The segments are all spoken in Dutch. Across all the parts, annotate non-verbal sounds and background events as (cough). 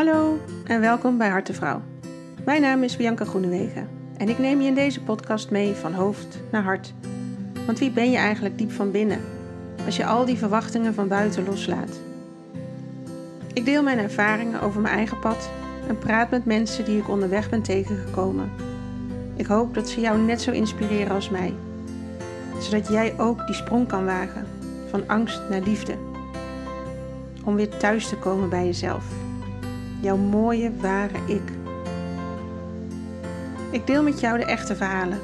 Hallo en welkom bij Hartevrouw. Mijn naam is Bianca Groenewegen en ik neem je in deze podcast mee van hoofd naar hart. Want wie ben je eigenlijk diep van binnen als je al die verwachtingen van buiten loslaat? Ik deel mijn ervaringen over mijn eigen pad en praat met mensen die ik onderweg ben tegengekomen. Ik hoop dat ze jou net zo inspireren als mij, zodat jij ook die sprong kan wagen van angst naar liefde. Om weer thuis te komen bij jezelf. Jouw mooie, ware ik. Ik deel met jou de echte verhalen,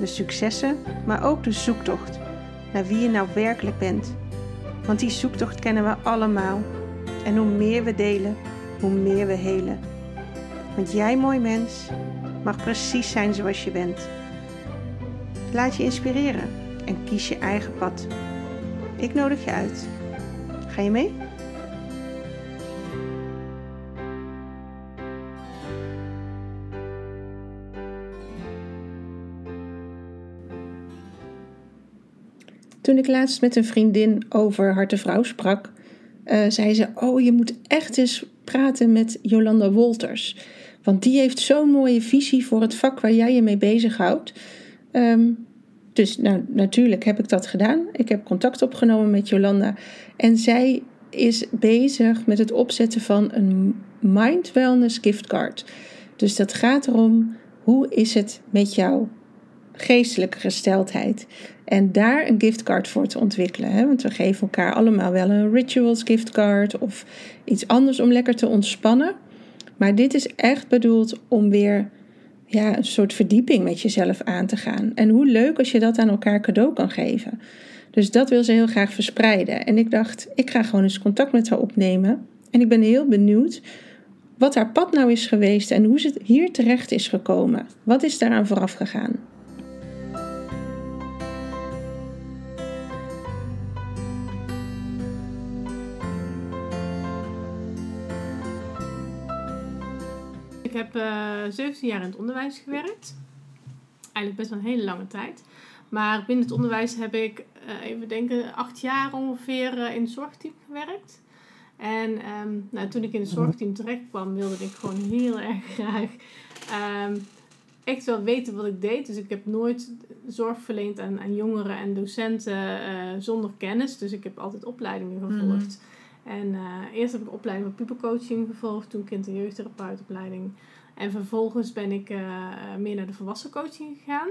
de successen, maar ook de zoektocht naar wie je nou werkelijk bent. Want die zoektocht kennen we allemaal. En hoe meer we delen, hoe meer we helen. Want jij, mooi mens, mag precies zijn zoals je bent. Laat je inspireren en kies je eigen pad. Ik nodig je uit. Ga je mee? Toen ik laatst met een vriendin over Harte Vrouw sprak, uh, zei ze: Oh, je moet echt eens praten met Jolanda Wolters. Want die heeft zo'n mooie visie voor het vak waar jij je mee bezighoudt. Um, dus nou, natuurlijk heb ik dat gedaan. Ik heb contact opgenomen met Jolanda. En zij is bezig met het opzetten van een Mind Wellness giftcard. Dus dat gaat erom, hoe is het met jouw geestelijke gesteldheid? En daar een giftcard voor te ontwikkelen. Hè? Want we geven elkaar allemaal wel een rituals giftcard of iets anders om lekker te ontspannen. Maar dit is echt bedoeld om weer ja, een soort verdieping met jezelf aan te gaan. En hoe leuk als je dat aan elkaar cadeau kan geven. Dus dat wil ze heel graag verspreiden. En ik dacht, ik ga gewoon eens contact met haar opnemen. En ik ben heel benieuwd wat haar pad nou is geweest en hoe ze hier terecht is gekomen. Wat is daaraan vooraf gegaan? Heb uh, eh, 17 jaar in het onderwijs gewerkt. Eigenlijk best wel een hele lange tijd. Maar binnen het onderwijs heb ik, uh, even denken, acht jaar ongeveer uh, in het zorgteam gewerkt. En um, nou, toen ik in het zorgteam terecht kwam, wilde ik gewoon heel (laughs) erg graag um, echt wel weten wat ik deed. Dus ik heb nooit zorg verleend aan, aan jongeren en docenten zonder kennis. Dus ik heb altijd opleidingen gevolgd. Mm. En uh, eerst heb ik opleiding van pubercoaching gevolgd, toen kind- en jeugdtherapeutopleiding. En vervolgens ben ik uh, meer naar de volwassen coaching gegaan.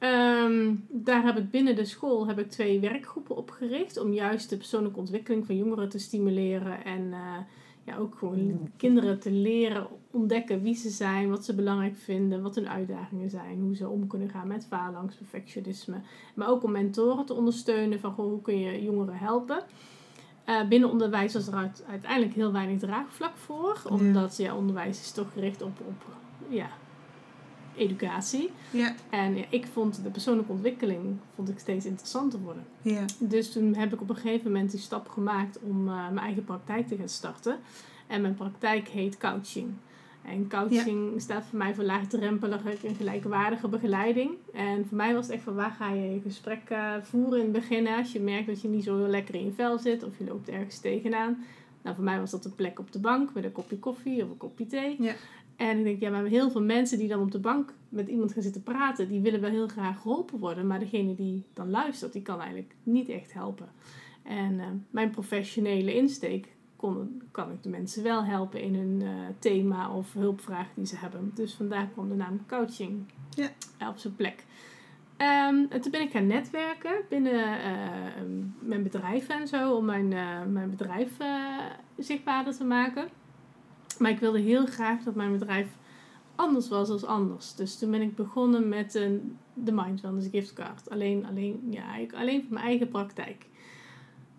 Um, daar heb ik binnen de school heb ik twee werkgroepen opgericht om juist de persoonlijke ontwikkeling van jongeren te stimuleren en uh, ja, ook gewoon kinderen te leren ontdekken wie ze zijn, wat ze belangrijk vinden, wat hun uitdagingen zijn, hoe ze om kunnen gaan met faalangst, perfectionisme. Maar ook om mentoren te ondersteunen van hoe kun je jongeren helpen. Uh, binnen onderwijs was er uiteindelijk heel weinig draagvlak voor. Omdat ja. onderwijs is toch gericht op, op ja, educatie. Ja. En ja, ik vond de persoonlijke ontwikkeling vond ik steeds interessanter worden. Ja. Dus toen heb ik op een gegeven moment die stap gemaakt om uh, mijn eigen praktijk te gaan starten. En mijn praktijk heet coaching. En coaching staat voor mij voor laagdrempelige en gelijkwaardige begeleiding. En voor mij was het echt van waar ga je je gesprek uh, voeren in het begin. Als je merkt dat je niet zo lekker in je vel zit of je loopt ergens tegenaan. Nou, voor mij was dat een plek op de bank met een kopje koffie of een kopje thee. Ja. En ik denk, ja, maar heel veel mensen die dan op de bank met iemand gaan zitten praten, die willen wel heel graag geholpen worden. Maar degene die dan luistert, die kan eigenlijk niet echt helpen. En uh, mijn professionele insteek kon, kan ik de mensen wel helpen in hun uh, thema of hulpvraag die ze hebben. Dus vandaar kwam de naam coaching ja. op zijn plek. Um, en toen ben ik gaan netwerken binnen uh, mijn bedrijf en zo, om mijn, uh, mijn bedrijf zichtbaarder te maken. Maar ik wilde heel graag dat mijn bedrijf anders was als anders. Dus toen ben ik begonnen met een, de Mind Wellness giftcard. Alleen, alleen, ja, alleen voor mijn eigen praktijk.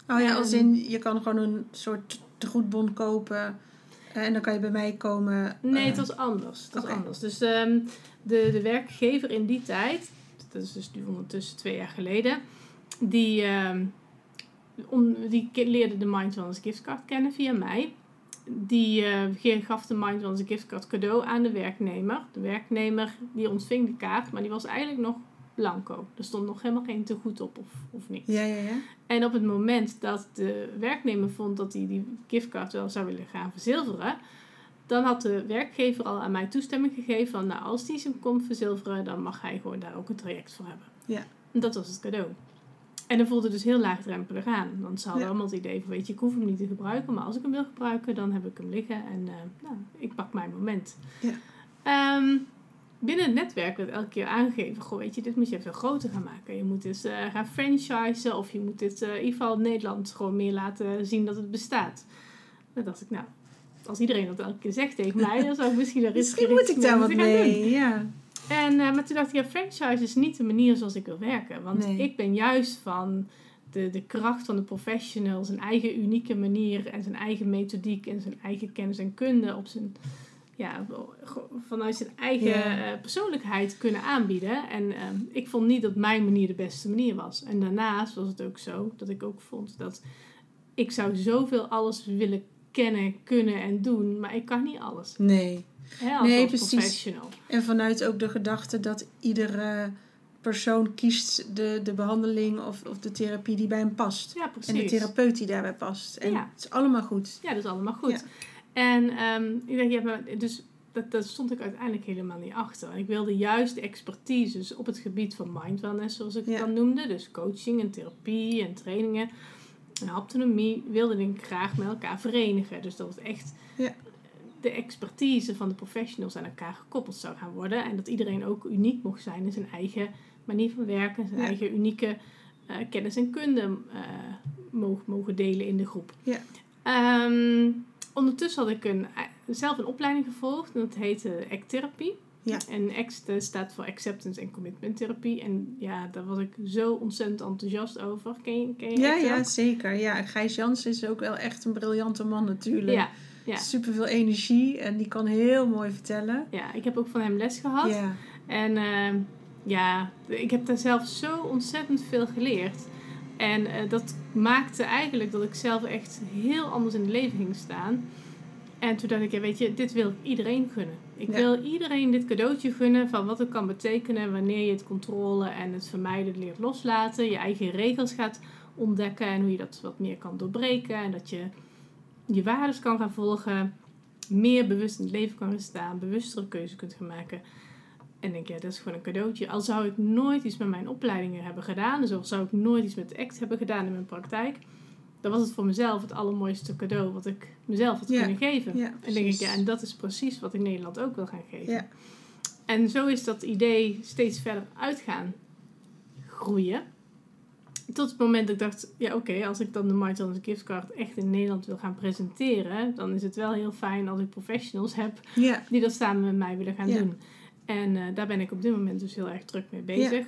Oh ja, als in je kan gewoon een soort goedbon kopen. Eh, en dan kan je bij mij komen. Nee, het eh, was anders. Het was anders. Dus um, de, de werkgever in die tijd, dat is dus nu ondertussen twee jaar geleden, die, um, om, die leerde de Mind Wellness giftcard kennen via mij. Die uh, gaf de Mind Wellness giftcard cadeau aan de werknemer. De werknemer die ontving de kaart, maar die was eigenlijk nog blanco. Er stond nog helemaal geen te goed op of, of niks. Ja, ja, ja. En op het moment dat de werknemer vond dat hij die giftcard wel zou willen gaan verzilveren, dan had de werkgever al aan mij toestemming gegeven van, nou, als die ze komt verzilveren, dan mag hij gewoon daar ook een traject voor hebben. Ja. En dat was het cadeau. En dat voelde dus heel laagdrempelig aan. Want ze hadden Ja. allemaal het idee van, weet je, ik hoef hem niet te gebruiken, maar als ik hem wil gebruiken, dan heb ik hem liggen en eh, nou, ik pak mijn moment. Ja. Ehm, binnen het netwerk werd elke keer aangegeven, goh, weet je, dit moet je veel groter gaan maken. Je moet dus eh, gaan franchisen of je moet dit eh, in ieder geval Nederland gewoon meer laten zien dat het bestaat. Dan dacht ik, nou, als iedereen dat elke keer zegt tegen mij, dan zou ik misschien er (laughs) Misschien moet ik daar wat doen. mee. Ja. En, eh, maar toen dacht ik, ja, franchise is niet de manier zoals ik wil werken. Want Nee. ik ben juist van de, de kracht van de professional, zijn eigen unieke manier en zijn eigen methodiek en zijn eigen kennis en kunde op zijn, ja, vanuit zijn eigen Ja. eh, persoonlijkheid kunnen aanbieden. En ehm, ik vond niet dat mijn manier de beste manier was. En daarnaast was het ook zo dat ik ook vond dat ik zou zoveel alles willen kennen, kunnen en doen, maar ik kan niet alles. Nee. Als, Nee, als precies. En vanuit ook de gedachte dat iedere persoon kiest de, de behandeling of, of de therapie die bij hem past. Ja, precies. En de therapeut die daarbij past. En Ja. het is allemaal goed. Ja, dat is allemaal goed. Ja. En ehm, ik denk, ja, maar dus dat, dat stond ik uiteindelijk helemaal niet achter. Ik wilde juist de expertise op het gebied van mind wellness, zoals ik het Ja. dan noemde. Dus coaching en therapie en trainingen en haptonomie wilde ik graag met elkaar verenigen. Dus dat het echt Ja. de expertise van de professionals aan elkaar gekoppeld zou gaan worden. En dat iedereen ook uniek mocht zijn in zijn eigen manier van werken, zijn Ja. eigen unieke eh, kennis en kunde eh, mogen, mogen delen in de groep. Ja. Ehm, ondertussen had ik een, eh, zelf een opleiding gevolgd en dat heette ACT-therapie. Ja. En ACT eh, staat voor Acceptance and Commitment Therapie. En ja, daar was ik zo ontzettend enthousiast over. Ken je, ken je Ja, ACT ja, zeker. Ja, Gijs Jans is ook wel echt een briljante man natuurlijk. Ja, ja. Super veel energie en die kan heel mooi vertellen. ja, ik heb ook van hem les gehad. Ja, En ehm, ja, ik heb daar zelf zo ontzettend veel geleerd. En eh, dat maakte eigenlijk dat ik zelf echt heel anders in het leven ging staan. En toen dacht ik, ja, weet je, dit wil ik iedereen gunnen. Ik Ja. wil iedereen dit cadeautje gunnen van wat het kan betekenen wanneer je het controle en het vermijden leert loslaten. Je eigen regels gaat ontdekken en hoe je dat wat meer kan doorbreken. En dat je je waardes kan gaan volgen. Meer bewust in het leven kan gaan staan. Bewustere keuzes kunt gaan maken. En denk, ja, dat is gewoon een cadeautje. Al zou ik nooit iets met mijn opleidingen hebben gedaan. Dus al zou ik nooit iets met ACT hebben gedaan in mijn praktijk. Dan was het voor mezelf het allermooiste cadeau wat ik mezelf had Ja, kunnen geven. ja, en denk ik, ja, en dat is precies wat ik Nederland ook wil gaan geven. Ja. En zo is dat idee steeds verder uit gaan groeien. Tot het moment dat ik dacht, ja oké, als ik dan de Mind on the Gift Card echt in Nederland wil gaan presenteren, dan is het wel heel fijn als ik professionals heb die dat samen met mij willen gaan Ja. doen. En eh, daar ben ik op dit moment dus heel erg druk mee bezig.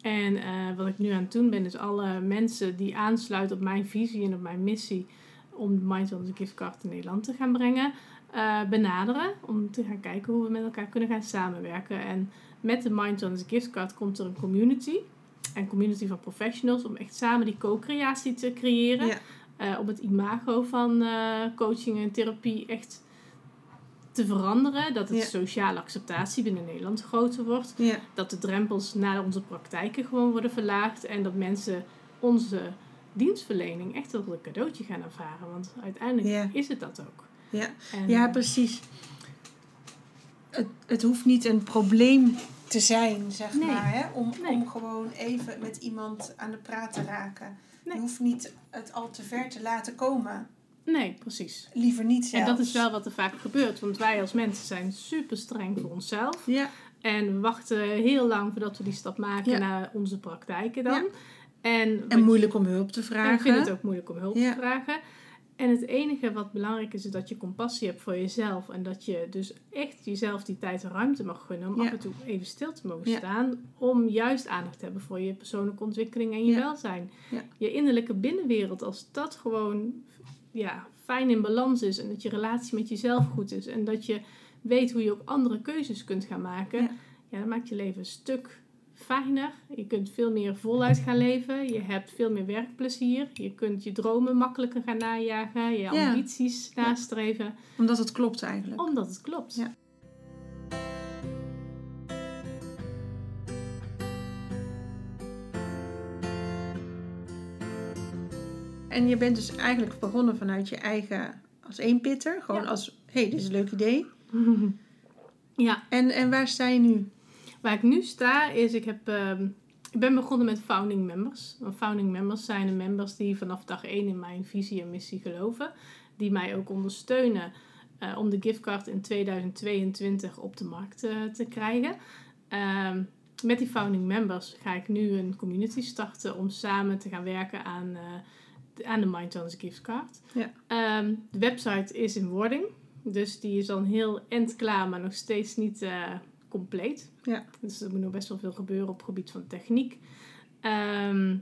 En eh, wat ik nu aan het doen ben, is alle mensen die aansluiten op mijn visie en op mijn missie om de Mind on the Gift Card in Nederland te gaan brengen, eh, benaderen. Om te gaan kijken hoe we met elkaar kunnen gaan samenwerken. En met de Mind on the Gift Card komt er een community. Een community van professionals om echt samen die co-creatie te creëren. Ja. Om het imago van coaching en therapie echt te veranderen. Dat het Ja. sociale acceptatie binnen Nederland groter wordt. ja, Dat de drempels naar onze praktijken gewoon worden verlaagd. En dat mensen onze dienstverlening echt als een cadeautje gaan ervaren. Want uiteindelijk Ja. is het dat ook. ja. En, Ja, eh, precies. Het, het hoeft niet een probleem te zijn, zeg Nee. maar. Hè? Om, Nee. om gewoon even met iemand aan de praat te raken. Nee. Je hoeft niet het al te ver te laten komen. Nee, precies. Liever niet zelfs. En dat is wel wat er vaak gebeurt. Want wij als mensen zijn super streng voor onszelf. Ja, En we wachten heel lang voordat we die stap maken Ja. naar onze praktijken dan. Ja. En, en moeilijk om hulp te En vragen. ik vind het ook moeilijk om hulp Ja. te vragen. En het enige wat belangrijk is, is dat je compassie hebt voor jezelf. En dat je dus echt jezelf die tijd en ruimte mag gunnen om Ja. af en toe even stil te mogen Ja. staan. Om juist aandacht te hebben voor je persoonlijke ontwikkeling en je Ja. welzijn. Ja. Je innerlijke binnenwereld, als dat gewoon ja, fijn in balans is. En dat je relatie met jezelf goed is. En dat je weet hoe je ook andere keuzes kunt gaan maken. Ja. Ja, dan maakt je leven een stuk fijner. Je kunt veel meer voluit gaan leven. Je hebt veel meer werkplezier. Je kunt je dromen makkelijker gaan najagen. Je Ja. ambities nastreven. Omdat het klopt eigenlijk. Omdat het klopt. Ja. En je bent dus eigenlijk begonnen vanuit je eigen, als eenpitter. Gewoon Ja. als, hé, hey, dit is een leuk idee. (laughs) ja, En, en waar sta je nu? waar ik nu sta is, ik, heb, ehm, ik ben begonnen met founding members. Want founding members zijn de members die vanaf dag één in mijn visie en missie geloven. Die mij ook ondersteunen eh, om de giftcard in 2022 op de markt eh, te krijgen. Ehm, met die founding members ga ik nu een community starten om samen te gaan werken aan, eh, aan de Mind Wellness giftcard. Ja. Ehm, de website is in wording. Dus die is al een heel eind klaar, maar nog steeds niet eh, compleet. Ja. Dus er moet nog best wel veel gebeuren op het gebied van techniek. Ehm,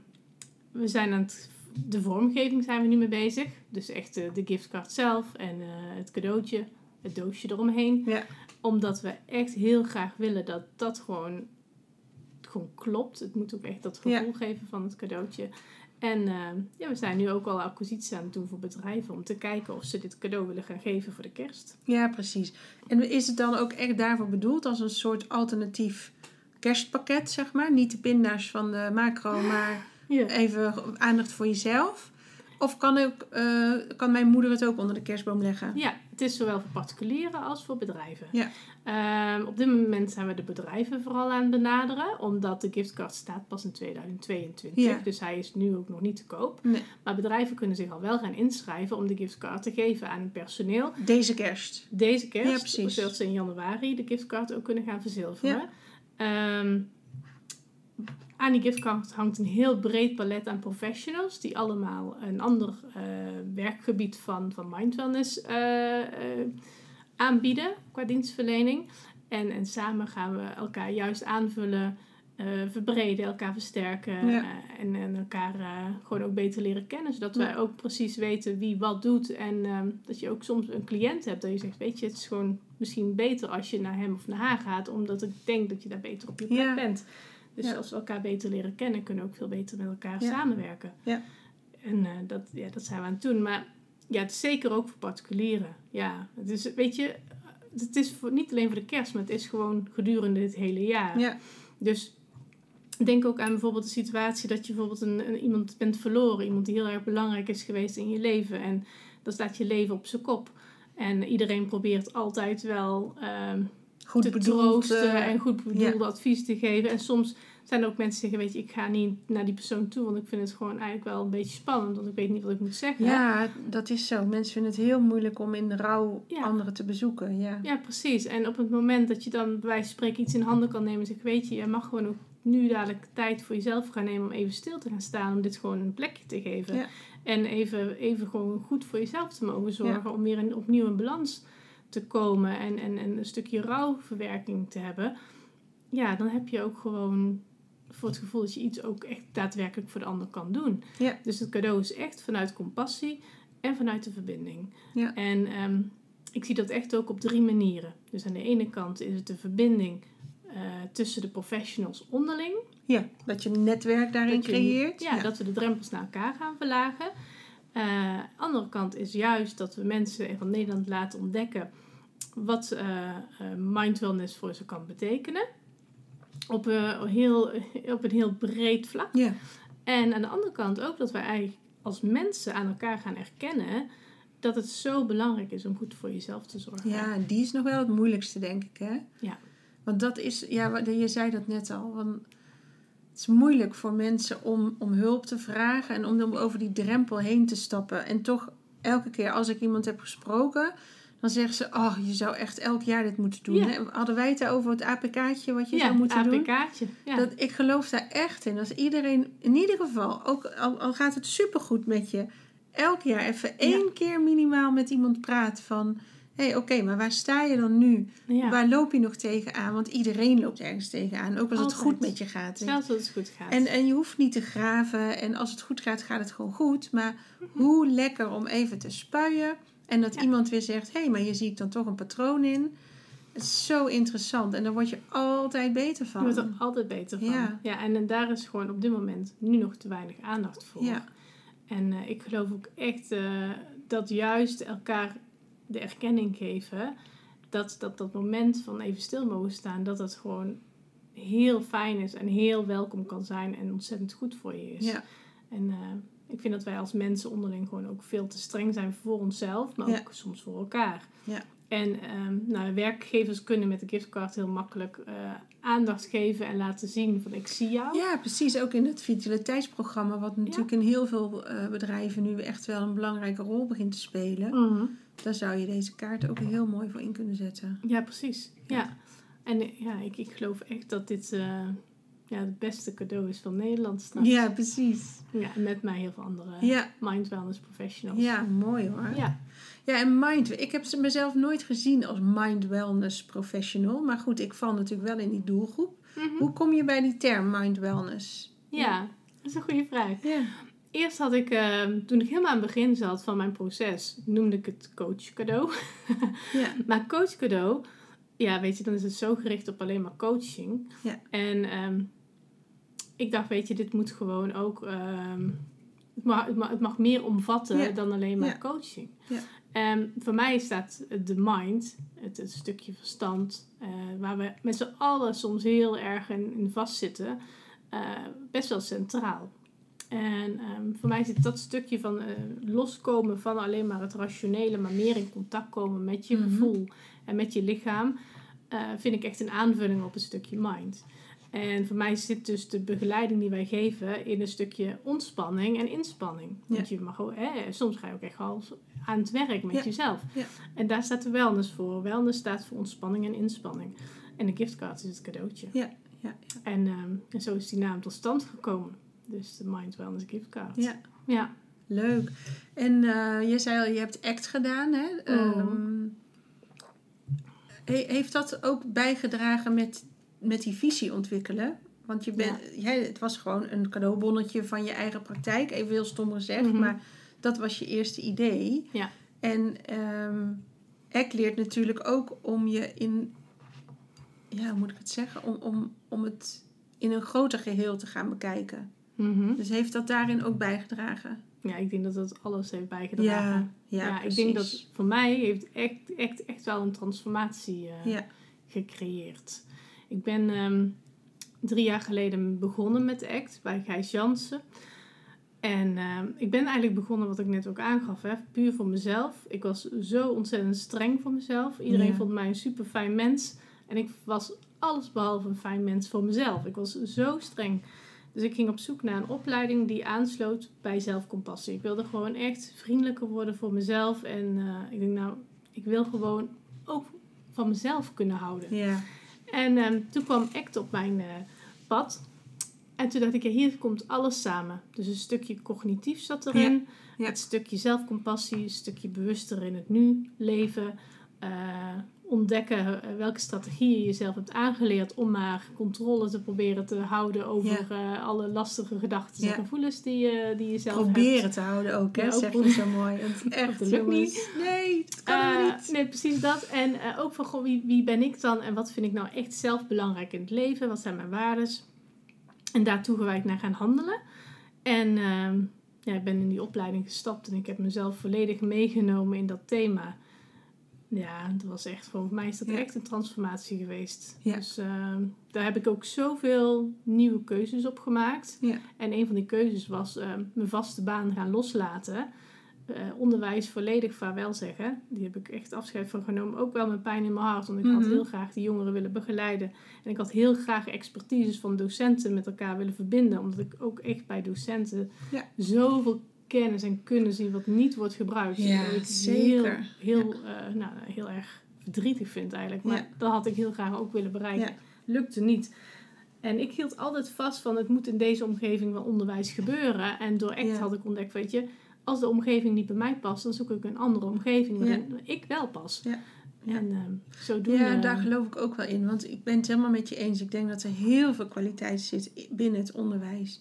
we zijn aan het, de vormgeving zijn we nu mee bezig. Dus echt de, de giftcard zelf en eh, het cadeautje, het doosje eromheen. Ja. Omdat we echt heel graag willen dat dat gewoon, gewoon klopt. Het moet ook echt dat gevoel geven van het cadeautje. En ehm, ja, we zijn nu ook al acquisities aan het doen voor bedrijven om te kijken of ze dit cadeau willen gaan geven voor de kerst. Ja, precies. En is het dan ook echt daarvoor bedoeld als een soort alternatief kerstpakket, zeg maar? Niet de pinda's van de macro, (laughs) maar Ja. even aandacht voor jezelf? Of kan, ook, eh, kan mijn moeder het ook onder de kerstboom leggen? Ja, het is zowel voor particulieren als voor bedrijven. Ja. Ehm, op dit moment zijn we de bedrijven vooral aan het benaderen, omdat de giftcard staat pas in 2022. Ja. Dus hij is nu ook nog niet te koop. Nee. Maar bedrijven kunnen zich al wel gaan inschrijven om de giftcard te geven aan hun personeel. Deze kerst. Deze kerst, Ja, precies. zodat ze in januari de giftcard ook kunnen gaan verzilveren. Ehm, aan die giftcard hangt een heel breed palet aan professionals die allemaal een ander eh, werkgebied van, van mindfulness eh, eh, aanbieden qua dienstverlening. En, en samen gaan we elkaar juist aanvullen, verbreden, elkaar versterken Ja. en, en elkaar gewoon ook beter leren kennen. Zodat Ja. wij ook precies weten wie wat doet. En ehm, dat je ook soms een cliënt hebt dat je zegt, weet je, het is gewoon misschien beter als je naar hem of naar haar gaat, omdat ik denk dat je daar beter op je plek Ja. bent. Dus Ja. als we elkaar beter leren kennen, kunnen we ook veel beter met elkaar Ja. samenwerken. Ja. En eh, dat, ja, dat zijn we aan het doen. Maar ja, het is zeker ook voor particulieren. Ja, het is, weet je, het is voor, niet alleen voor de kerst, maar het is gewoon gedurende het hele jaar. Ja. Dus denk ook aan bijvoorbeeld de situatie dat je bijvoorbeeld een, een, iemand bent verloren. Iemand die heel erg belangrijk is geweest in je leven. En dan staat je leven op zijn kop. En iedereen probeert altijd wel ehm, Goed te bedoeld. troosten eh, en goed bedoelde advies te geven. En soms zijn er ook mensen die zeggen, weet je, ik ga niet naar die persoon toe, want ik vind het gewoon eigenlijk wel een beetje spannend, want ik weet niet wat ik moet zeggen. ja, dat is zo. Mensen vinden het heel moeilijk om in de rouw Ja. anderen te bezoeken. Ja. Ja, precies. En op het moment dat je dan bij wijze van spreken iets in handen kan nemen en zegt, weet je, je mag gewoon ook nu dadelijk tijd voor jezelf gaan nemen om even stil te gaan staan, om dit gewoon een plekje te geven. Ja. En even, even gewoon goed voor jezelf te mogen zorgen, om weer een, opnieuw in balans te komen en, en, en een stukje rouwverwerking te hebben. Ja, dan heb je ook gewoon voor het gevoel dat je iets ook echt daadwerkelijk voor de ander kan doen. Ja. Dus het cadeau is echt vanuit compassie en vanuit de verbinding. Ja. En ehm, ik zie dat echt ook op drie manieren. Dus aan de ene kant is het de verbinding eh, tussen de professionals onderling. ja, dat je een netwerk daarin je- creëert. Ja, dat we de drempels naar elkaar gaan verlagen. Eh andere kant is juist dat we mensen van Nederland laten ontdekken wat eh eh, mindfulness voor ze kan betekenen. Op, een heel, op een heel breed vlak. En aan de andere kant ook dat wij eigenlijk als mensen aan elkaar gaan erkennen dat het zo belangrijk is om goed voor jezelf te zorgen. Ja, die is nog wel het moeilijkste, denk ik. Hè? Ja. Want dat is, ja, je zei dat net al. Want is moeilijk voor mensen om, om hulp te vragen en om, om over die drempel heen te stappen. En toch, elke keer als ik iemand heb gesproken, dan zeggen ze: Oh, je zou echt elk jaar dit moeten doen. Ja. Hè? Hadden wij het over het APK'tje wat je ja, zou moeten doen? APK'tje. Ja. Dat, ik geloof daar echt in. Als iedereen, in ieder geval, ook al, al gaat het supergoed met je, elk jaar even één keer minimaal met iemand praat van... Hé, hey, oké, maar waar sta je dan nu? ja. Waar loop je nog tegenaan? Want iedereen loopt ergens tegenaan, ook als het goed met je gaat. Zelfs als het goed gaat. En, en je hoeft niet te graven. En als het goed gaat, gaat het gewoon goed. Maar hoe lekker om even te spuien. En dat Ja. iemand weer zegt: hé, hey, maar hier zie ik dan toch een patroon in. Het is zo interessant. En daar word je altijd beter je van. wordt er altijd beter van. Ja. Ja. en, en daar is gewoon op dit moment nu nog te weinig aandacht voor. Ja. En eh, ik geloof ook echt eh, dat juist elkaar de erkenning geven, dat, dat dat moment van even stil mogen staan, dat dat gewoon heel fijn is en heel welkom kan zijn en ontzettend goed voor je is. Ja. En eh, Ik vind dat wij als mensen onderling gewoon ook veel te streng zijn voor onszelf, maar Ja. ook soms voor elkaar. Ja. En ehm, nou, werkgevers kunnen met de giftcard heel makkelijk eh, aandacht geven en laten zien van ik zie jou. Ja, precies. Ook in het vitaliteitsprogramma, wat natuurlijk in heel veel eh, bedrijven nu echt wel een belangrijke rol begint te spelen. Mhm. Daar zou je deze kaart ook heel mooi voor in kunnen zetten. Ja, precies. Ja. Ja. En ja, ik, ik geloof echt dat dit eh, ja, het beste cadeau is van Nederland straks. Ja, precies. Ja, en met mij heel veel andere Ja. mind wellness professionals. Ja, mooi hoor. Ja. Ja, en mind. Ik heb ze mezelf nooit gezien als mind wellness professional. Maar goed, ik val natuurlijk wel in die doelgroep. Mhm. Hoe kom je bij die term mind wellness? ja, dat is een goede vraag. Ja. Eerst had ik, eh, toen ik helemaal aan het begin zat van mijn proces, noemde ik het coach cadeau. (laughs) Ja. Maar coach cadeau, ja, weet je, dan is het zo gericht op alleen maar coaching. Ja. En ehm, ik dacht, weet je, dit moet gewoon ook, ehm, het, mag, het, mag, het mag meer omvatten Ja. dan alleen maar coaching. Ja. En voor mij staat de mind, het, het stukje verstand, eh, waar we met z'n allen soms heel erg in, in vastzitten, eh, best wel centraal. En ehm, voor mij zit dat stukje van eh, loskomen van alleen maar het rationele, maar meer in contact komen met je Mhm. gevoel en met je lichaam, eh, vind ik echt een aanvulling op een stukje mind. En voor mij zit dus de begeleiding die wij geven in een stukje ontspanning en inspanning. Want je mag ook, hè, soms ga je ook echt al aan het werk met Ja. jezelf. Ja. En daar staat de wellness voor. Wellness staat voor ontspanning en inspanning. En de giftcard is het cadeautje. Ja, ja, En, ehm, en zo is die naam tot stand gekomen. Dus de Mind Wellness Giftcard. ja. Ja. Leuk. En eh, je zei al, je hebt ACT gedaan, hè? Mhm. Ehm, he- heeft dat ook bijgedragen met, met die visie ontwikkelen? Want je bent, jij- het was gewoon een cadeaubonnetje van je eigen praktijk, even heel stom gezegd, Mhm. maar dat was je eerste idee. Ja. En ehm ACT leert natuurlijk ook om je in, ja, hoe moet ik het zeggen, om, om, om het in een groter geheel te gaan bekijken. Mhm. Dus heeft dat daarin ook bijgedragen? ja, ik denk dat dat alles heeft bijgedragen. ja, Ja, ik precies. denk dat voor mij heeft echt, echt, echt wel een transformatie eh, Ja, gecreëerd. Ik ben ehm, drie jaar geleden begonnen met ACT bij Gijs Jansen. En ehm, ik ben eigenlijk begonnen, wat ik net ook aangaf, hè, puur voor mezelf. Ik was zo ontzettend streng voor mezelf. Iedereen Ja. vond mij een super fijn mens. En ik was alles behalve een fijn mens voor mezelf. Ik was zo streng. Dus ik ging op zoek naar een opleiding die aansloot bij zelfcompassie. Ik wilde gewoon echt vriendelijker worden voor mezelf. En eh, ik denk, nou, ik wil gewoon ook van mezelf kunnen houden. ja. En ehm, toen kwam ACT op mijn eh, pad. En toen dacht ik, ja, hier komt alles samen. Dus een stukje cognitief zat erin. Ja, ja. Het stukje zelfcompassie, een stukje bewuster in het nu leven. eh, ontdekken eh, welke strategieën je jezelf hebt aangeleerd om maar controle te proberen te houden over eh, alle lastige gedachten Ja. en gevoelens die, je die je zelf hebt. Proberen te houden ook, hè? Ja, zeg je zo mooi. Het (laughs) echt, Dat lukt jongens. Nee, dat kan Eh, niet. Nee, precies dat. En ook van, goh, wie, wie ben ik dan? En wat vind ik nou echt zelf belangrijk in het leven? Wat zijn mijn waardes? En daartoe gewijd naar gaan handelen. En ehm, ja, ik ben in die opleiding gestapt en ik heb mezelf volledig meegenomen in dat thema. Ja, dat was echt, voor mij is dat Ja. echt een transformatie geweest. Ja. Dus ehm, daar heb ik ook zoveel nieuwe keuzes op gemaakt. Ja. En een van die keuzes was ehm, mijn vaste baan gaan loslaten. Eh, onderwijs volledig vaarwel zeggen. Die heb ik echt afscheid van genomen. Ook wel met pijn in mijn hart. Want ik had Mhm. heel graag die jongeren willen begeleiden. En ik had heel graag expertises van docenten met elkaar willen verbinden. Omdat ik ook echt bij docenten zoveel kennis en kunnen zie wat niet wordt gebruikt. Ja, Wat ik zeker. Heel, heel, eh, nou, heel erg verdrietig vind eigenlijk. Maar Ja. dat had ik heel graag ook willen bereiken. Ja. Lukte niet. En ik hield altijd vast van het moet in deze omgeving van onderwijs gebeuren. En door ACT Ja. had ik ontdekt, weet je, als de omgeving niet bij mij past, dan zoek ik een andere omgeving waarin ik wel pas. Ja. En ehm zodoende... Ja, daar geloof ik ook wel in. Want ik ben het helemaal met je eens. Ik denk dat er heel veel kwaliteit zit binnen het onderwijs.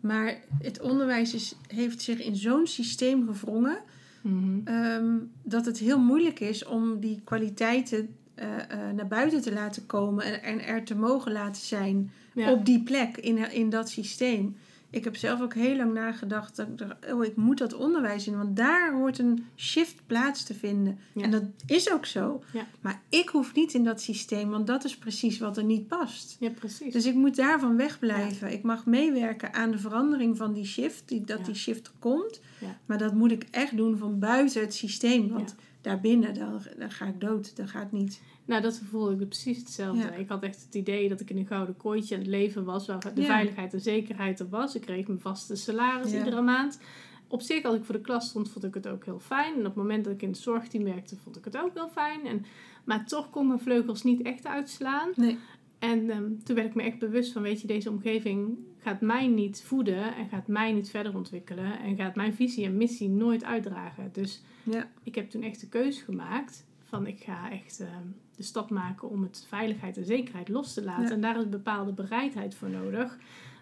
Maar het onderwijs is, heeft zich in zo'n systeem gewrongen... Mhm. ehm, dat het heel moeilijk is om die kwaliteiten eh, eh, naar buiten te laten komen... En, en er te mogen laten zijn Ja. op die plek, in, in dat systeem. Ik heb zelf ook heel lang nagedacht. Dat ik dacht, oh, ik moet dat onderwijs in. Want daar hoort een shift plaats te vinden. Ja. En dat is ook zo. Ja. Maar ik hoef niet in dat systeem. Want dat is precies wat er niet past. Ja, precies. Dus ik moet daarvan wegblijven. Ik mag meewerken aan de verandering van die shift. Die, dat die shift er komt. Maar dat moet ik echt doen van buiten het systeem. Want daarbinnen, dan, dan ga ik dood. Dat gaat niet. Nou, dat voelde ik precies hetzelfde. Ja. Ik had echt het idee dat ik in een gouden kooitje aan het leven was, waar de Ja. veiligheid en zekerheid er was. Ik kreeg mijn vaste salaris Ja. iedere maand. Op zich, als ik voor de klas stond, vond ik het ook heel fijn. En op het moment dat ik in het zorgteam werkte, vond ik het ook heel fijn. En, maar toch kon mijn vleugels niet echt uitslaan. Nee. En ehm, toen werd ik me echt bewust van, weet je, deze omgeving gaat mij niet voeden en gaat mij niet verder ontwikkelen. En gaat mijn visie en missie nooit uitdragen. Dus Ja. ik heb toen echt de keuze gemaakt van ik ga echt ehm, de stap maken om het veiligheid en zekerheid los te laten. Ja. En daar is een bepaalde bereidheid voor nodig,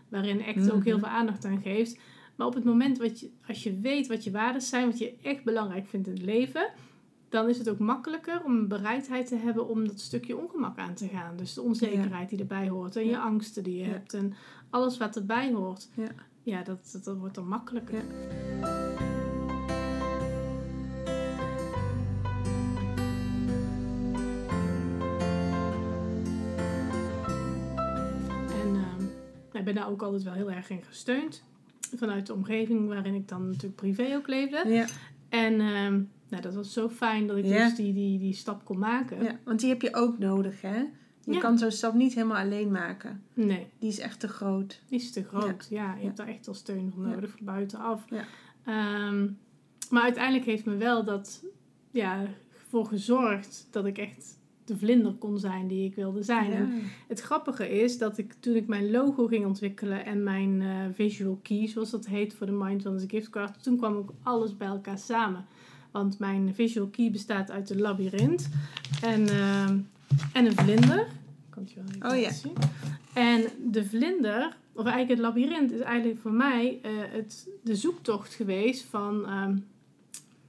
waarin ACT ook Mhm. heel veel aandacht aan geeft. Maar op het moment wat je, als je weet wat je waarden zijn, wat je echt belangrijk vindt in het leven, dan is het ook makkelijker om een bereidheid te hebben om dat stukje ongemak aan te gaan. Dus de onzekerheid die erbij hoort en je angsten die je Ja. hebt en alles wat erbij hoort. Ja. Ja, dat, dat, dat wordt dan makkelijker. Ben daar ook altijd wel heel erg in gesteund. Vanuit de omgeving waarin ik dan natuurlijk privé ook leefde. Ja. En ehm, nou, dat was zo fijn dat ik Ja. dus die, die, die stap kon maken. ja, want die heb je ook nodig, hè? Je Ja. kan zo'n stap niet helemaal alleen maken. Nee, Die is echt te groot. die is te groot. Ja, je hebt daar echt wel steun Ja. nodig van buitenaf. Ja. Ehm, maar uiteindelijk heeft me wel dat ja, voor gezorgd dat ik echt de vlinder kon zijn die ik wilde zijn. En. Het grappige is dat ik toen ik mijn logo ging ontwikkelen en mijn eh, visual key, zoals dat heet voor de Mindfulness Giftcard, toen kwam ook alles bij elkaar samen. Want mijn visual key bestaat uit een labyrint en, ehm, en een vlinder. Kan het je wel even Oh ja. zien. En de vlinder, of eigenlijk het labyrint, is eigenlijk voor mij eh, het, de zoektocht geweest van, ehm,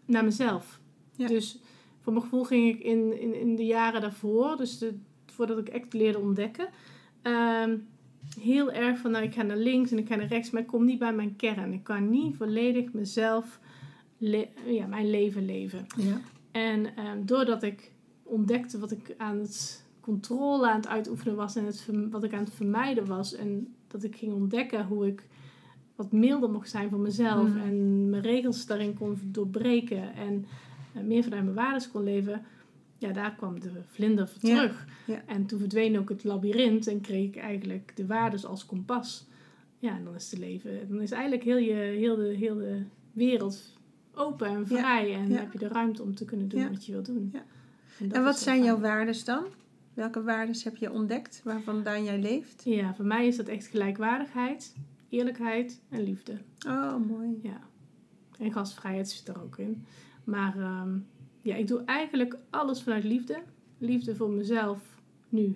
naar mezelf. Ja. Dus voor mijn gevoel ging ik in, in, in de jaren daarvoor, dus de, voordat ik echt leerde ontdekken, ehm, heel erg van nou ik ga naar links en ik ga naar rechts, maar ik kom niet bij mijn kern. Ik kan niet volledig mezelf, ja, mijn leven leven. Ja. En ehm, doordat ik ontdekte wat ik aan het controle aan het uitoefenen was en het, wat ik aan het vermijden was. En dat ik ging ontdekken hoe ik wat milder mocht zijn voor mezelf Mhm. en mijn regels daarin kon doorbreken en eh, meer vanuit mijn waarden kon leven. Ja, daar kwam de vlinder voor terug. ja. En toen verdween ook het labyrint en kreeg ik eigenlijk de waardes als kompas. Ja, en dan is het leven, dan is eigenlijk heel, je, heel, de, heel de wereld open en vrij. En heb je de ruimte om te kunnen doen wat je wil doen. Ja. dat En wat zijn jouw waarden dan? Welke waarden heb je ontdekt waarvandaan jij leeft? Ja, voor mij is dat echt gelijkwaardigheid, eerlijkheid en liefde. Oh, mooi. Ja. En gastvrijheid zit er ook in. Maar ehm, ja, ik doe eigenlijk alles vanuit liefde. Liefde voor mezelf nu.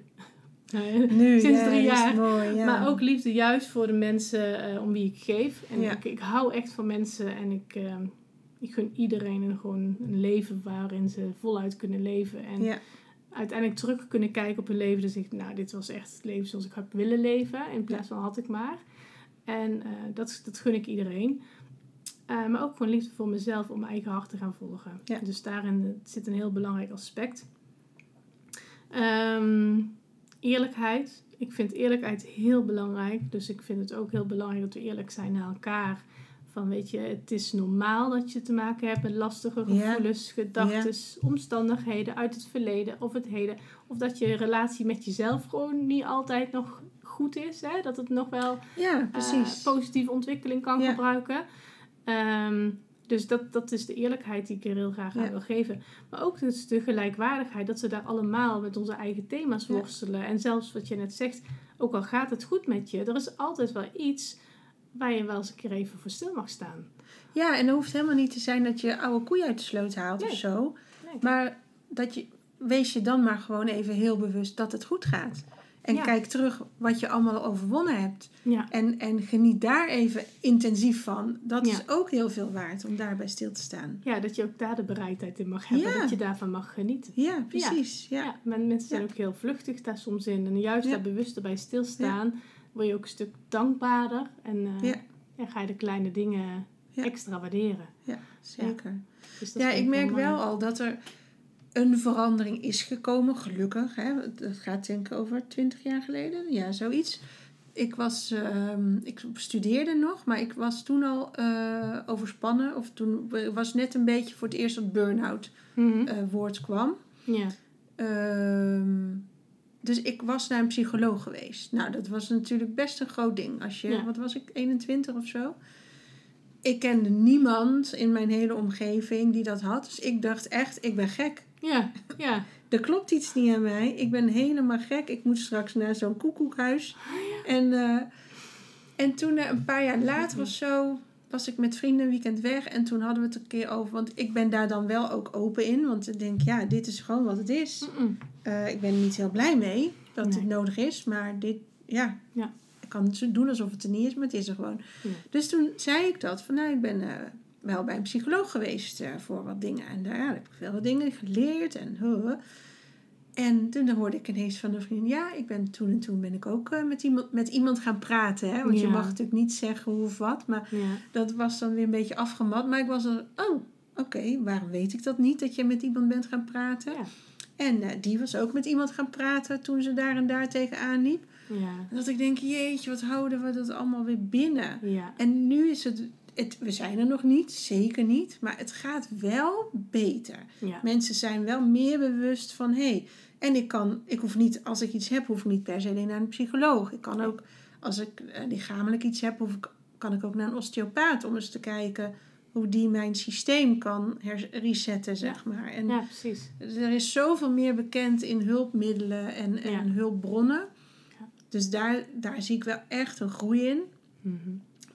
(laughs) Nu, Sinds ja, drie jaar. mooi, ja. Maar ook liefde juist voor de mensen eh, om wie ik geef. En Ja. ik, ik hou echt van mensen en ik, ehm, ik gun iedereen een, gewoon een leven waarin ze voluit kunnen leven. En uiteindelijk terug kunnen kijken op hun leven. Dus ik, nou, dit was echt het leven zoals ik had willen leven. In plaats van had ik maar. En eh, dat, dat gun ik iedereen. Eh, maar ook gewoon liefde voor mezelf om mijn eigen hart te gaan volgen. Ja. Dus daarin zit een heel belangrijk aspect. Ehm, eerlijkheid. Ik vind eerlijkheid heel belangrijk. Dus ik vind het ook heel belangrijk dat we eerlijk zijn naar elkaar. Van weet je, het is normaal dat je te maken hebt met lastige gevoelens, gedachten, omstandigheden uit het verleden of het heden. Of dat je relatie met jezelf gewoon niet altijd nog goed is. Hè? Dat het nog wel ja eh, precies. positieve ontwikkeling kan gebruiken. Ehm, dus dat, dat is de eerlijkheid die ik er heel graag aan Ja. wil geven. Maar ook dus de gelijkwaardigheid, dat ze daar allemaal met onze eigen thema's Ja. worstelen. En zelfs wat je net zegt, ook al gaat het goed met je, er is altijd wel iets waar je wel eens een keer even voor stil mag staan. Ja, en het hoeft helemaal niet te zijn dat je oude koeien uit de sloot haalt of zo. Nee. Maar dat je, wees je dan maar gewoon even heel bewust dat het goed gaat. En Ja. kijk terug wat je allemaal overwonnen hebt. Ja, En, en geniet daar even intensief van. Dat Ja. is ook heel veel waard om daarbij stil te staan. ja dat je ook daar de bereidheid in mag hebben, dat je daarvan mag genieten. Ja, precies. Ja. Mensen zijn ook heel vluchtig daar soms in. En juist daar bewuster bij stilstaan, word je ook een stuk dankbaarder. En eh, Ja. ga je de kleine dingen extra waarderen. Ja, zeker. Dus Ja, ik merk wel al dat er een verandering is gekomen, gelukkig. Hè? Dat gaat denk ik over twintig jaar geleden, ja, zoiets. Ik, was, ehm, ik studeerde nog, maar ik was toen al eh, overspannen. Of toen was net een beetje voor het eerst dat burn-out Mhm. eh, woord kwam. Ja, Ehm, dus ik was naar een psycholoog geweest. Nou, dat was natuurlijk best een groot ding. Als je, Ja. wat was ik, 21 of zo? Ik kende niemand in mijn hele omgeving die dat had. Dus ik dacht echt, ik ben gek. Ja, ja. Er klopt iets niet aan mij. Ik ben helemaal gek. Ik moet straks naar zo'n koekoekhuis. En, eh, en toen, eh, een paar jaar later of zo, was ik met vrienden een weekend weg. En toen hadden we het een keer over. Want ik ben daar dan wel ook open in. Want ik denk, ja, dit is gewoon wat het is. Eh, ik ben er niet heel blij mee dat Nee. het nodig is. Maar dit, ja. Ja. Ik kan doen alsof het er niet is, maar het is er gewoon. Ja. Dus toen zei ik dat. Van, nou, ik ben wel bij een psycholoog geweest eh, voor wat dingen. En daar heb ik veel dingen geleerd. En, en toen hoorde ik ineens van een vriend. Ja, ik ben toen en toen ben ik ook eh, met, iemand, met iemand gaan praten. Hè? Want je mag natuurlijk niet zeggen hoe of wat. Maar Ja, dat was dan weer een beetje afgemat. Maar ik was er, oh, oké, waarom weet ik dat niet? Dat je met iemand bent gaan praten. Ja. En eh, die was ook met iemand gaan praten toen ze daar en daar tegenaan liep. ja, dat ik denk, jeetje, wat houden we dat allemaal weer binnen. ja. En nu is het, het, we zijn er nog niet, zeker niet. Maar het gaat wel beter. ja. Mensen zijn wel meer bewust van, hé, hey, en ik kan, ik hoef niet, als ik iets heb, hoef ik niet per se alleen naar een psycholoog. Ik kan ook, als ik eh, lichamelijk iets heb, hoef ik, kan ik ook naar een osteopaat om eens te kijken hoe die mijn systeem kan resetten, zeg maar. En Ja, precies. er is zoveel meer bekend in hulpmiddelen en, en Ja. hulpbronnen. Ja. Dus daar, daar zie ik wel echt een groei in. Mhm.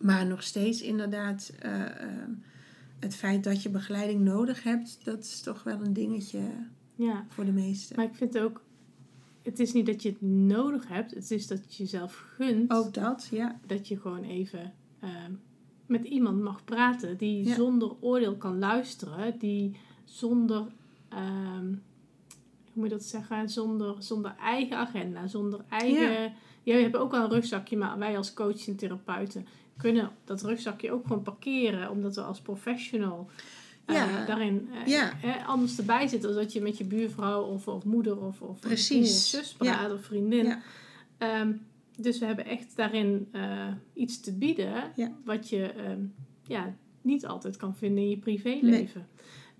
Maar nog steeds inderdaad, eh, ehm, het feit dat je begeleiding nodig hebt, dat is toch wel een dingetje Ja, voor de meesten. maar ik vind ook, het is niet dat je het nodig hebt, het is dat je jezelf gunt Ook dat, ja. dat je gewoon even ehm, met iemand mag praten die Ja. zonder oordeel kan luisteren, die zonder, ehm, hoe moet je dat zeggen, zonder, zonder eigen agenda, zonder eigen. Ja. We hebben ook wel een rugzakje, maar wij als coach en therapeuten kunnen dat rugzakje ook gewoon parkeren, omdat we als professional eh, Ja. daarin eh, Ja. eh, anders erbij zitten, als dat je met je buurvrouw of, of moeder of, of Precies. of zus praat of vriendin. Ja. Ehm, dus we hebben echt daarin eh, iets te bieden wat je ehm, ja, niet altijd kan vinden in je privéleven.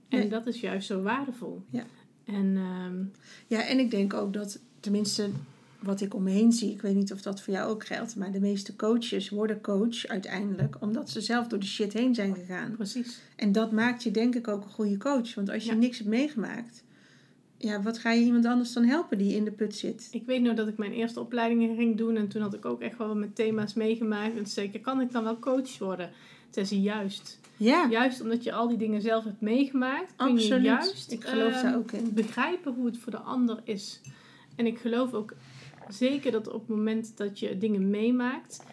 En Nee. dat is juist zo waardevol. Ja. En ehm, Ja, en ik denk ook dat, tenminste wat ik om me heen zie, ik weet niet of dat voor jou ook geldt, maar de meeste coaches worden coach uiteindelijk omdat ze zelf door de shit heen zijn gegaan. precies. En dat maakt je denk ik ook een goede coach. Want als je Ja. niks hebt meegemaakt, ja, wat ga je iemand anders dan helpen die in de put zit? Ik weet nog dat ik mijn eerste opleidingen ging doen en toen had ik ook echt wel met thema's meegemaakt. En ik, kan ik dan wel coach worden? Toen zei ze, juist. Ja, Juist omdat je al die dingen zelf hebt meegemaakt, kun je absoluut. juist ik geloof ehm, daar ook in. begrijpen hoe het voor de ander is. En ik geloof ook zeker dat op het moment dat je dingen meemaakt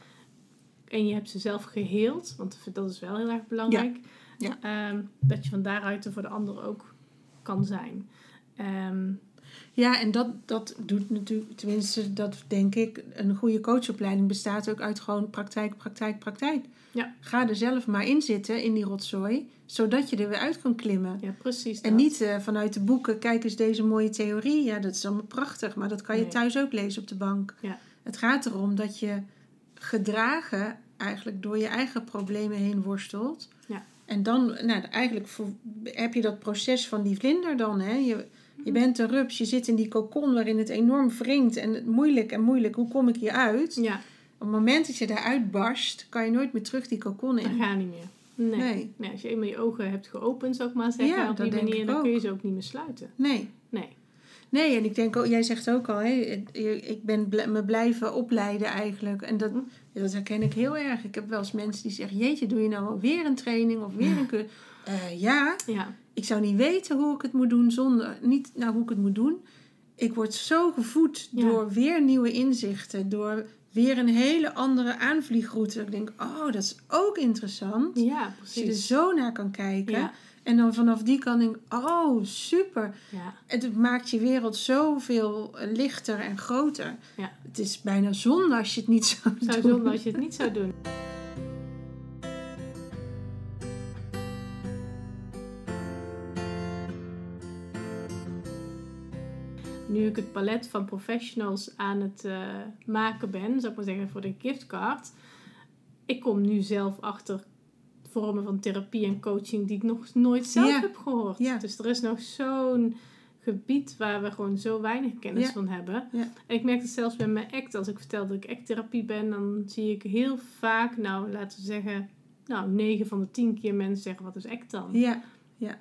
en je hebt ze zelf geheeld, want dat is wel heel erg belangrijk, Ja. ehm, dat je van daaruit er voor de ander ook kan zijn. Ehm, Ja, en dat, dat doet natuurlijk, tenminste, dat denk ik, een goede coachopleiding bestaat ook uit gewoon praktijk, praktijk, praktijk. Ja. Ga er zelf maar in zitten, in die rotzooi, zodat je er weer uit kan klimmen. ja, precies. En niet eh, vanuit de boeken, kijk eens deze mooie theorie. Ja, dat is allemaal prachtig, maar dat kan je Nee. thuis ook lezen op de bank. Ja. Het gaat erom dat je gedragen eigenlijk door je eigen problemen heen worstelt. Ja. En dan, nou, eigenlijk heb je dat proces van die vlinder dan. Hè? Je, je bent een rups, je zit in die kokon waarin het enorm wringt en het moeilijk en moeilijk. Hoe kom ik hier uit? Ja, Op het moment dat je daaruit barst, kan je nooit meer terug die kokon dat in. gaat niet meer. Nee. Nee. Nee, als je eenmaal je ogen hebt geopend, zou ik maar zeggen, Ja, op dat die manier, dan kun je ze ook niet meer sluiten. Nee. Nee. Nee, en ik denk ook, jij zegt ook al, hè, ik ben bl- me blijven opleiden eigenlijk. En dat, Hm. dat herken ik heel erg. Ik heb wel eens mensen die zeggen, jeetje, doe je nou alweer een training of weer een (laughs) cursus? Eh, ja, Ja, ik zou niet weten hoe ik het moet doen zonder, niet nou hoe ik het moet doen. Ik word zo gevoed Ja. door weer nieuwe inzichten, door weer een hele andere aanvliegroute. Ik denk, oh, dat is ook interessant. ja Als je er precies. zo naar kan kijken. Ja, En dan vanaf die kant denk ik, oh, super. ja, Het maakt je wereld zoveel lichter en groter. Ja. Het is bijna zonde als je het niet zou zou doen. zonde als je het niet zou doen. Nu ik het palet van professionals aan het eh, maken ben, zou ik maar zeggen voor de giftcard, ik kom nu zelf achter vormen van therapie en coaching die ik nog nooit zelf Ja. heb gehoord. Ja. Dus er is nog zo'n gebied waar we gewoon zo weinig kennis Ja. van hebben. En ik merk het zelfs bij mijn act. Als ik vertel dat ik acttherapie ben, dan zie ik heel vaak, nou laten we zeggen, nou 9 van de 10 keer mensen zeggen wat is act dan? Ja,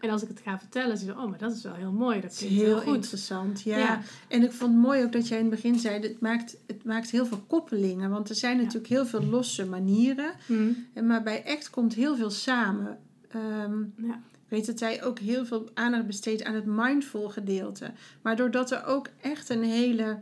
En als ik het ga vertellen, zie je, oh, maar dat is wel heel mooi. Dat klinkt heel, heel goed. interessant. Ja. Ja. En ik vond het mooi ook dat jij in het begin zei, het maakt, het maakt heel veel koppelingen. Want er zijn Ja. natuurlijk heel veel losse manieren. Hm. En maar bij ACT komt heel veel samen. Ehm, Ja. Ik weet dat hij ook heel veel aandacht besteedt aan het mindful gedeelte. Maar doordat er ook echt een hele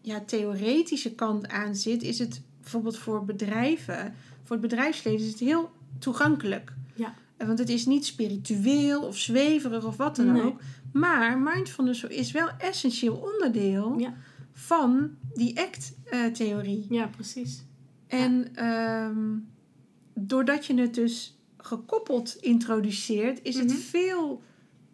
ja, theoretische kant aan zit, is het bijvoorbeeld voor bedrijven, voor het bedrijfsleven, is het heel toegankelijk. Ja. Want het is niet spiritueel of zweverig of wat dan Nee. ook. Maar mindfulness is wel essentieel onderdeel Ja. van die ACT-theorie. ja, precies. En ehm, doordat je het dus gekoppeld introduceert, is het Mhm. veel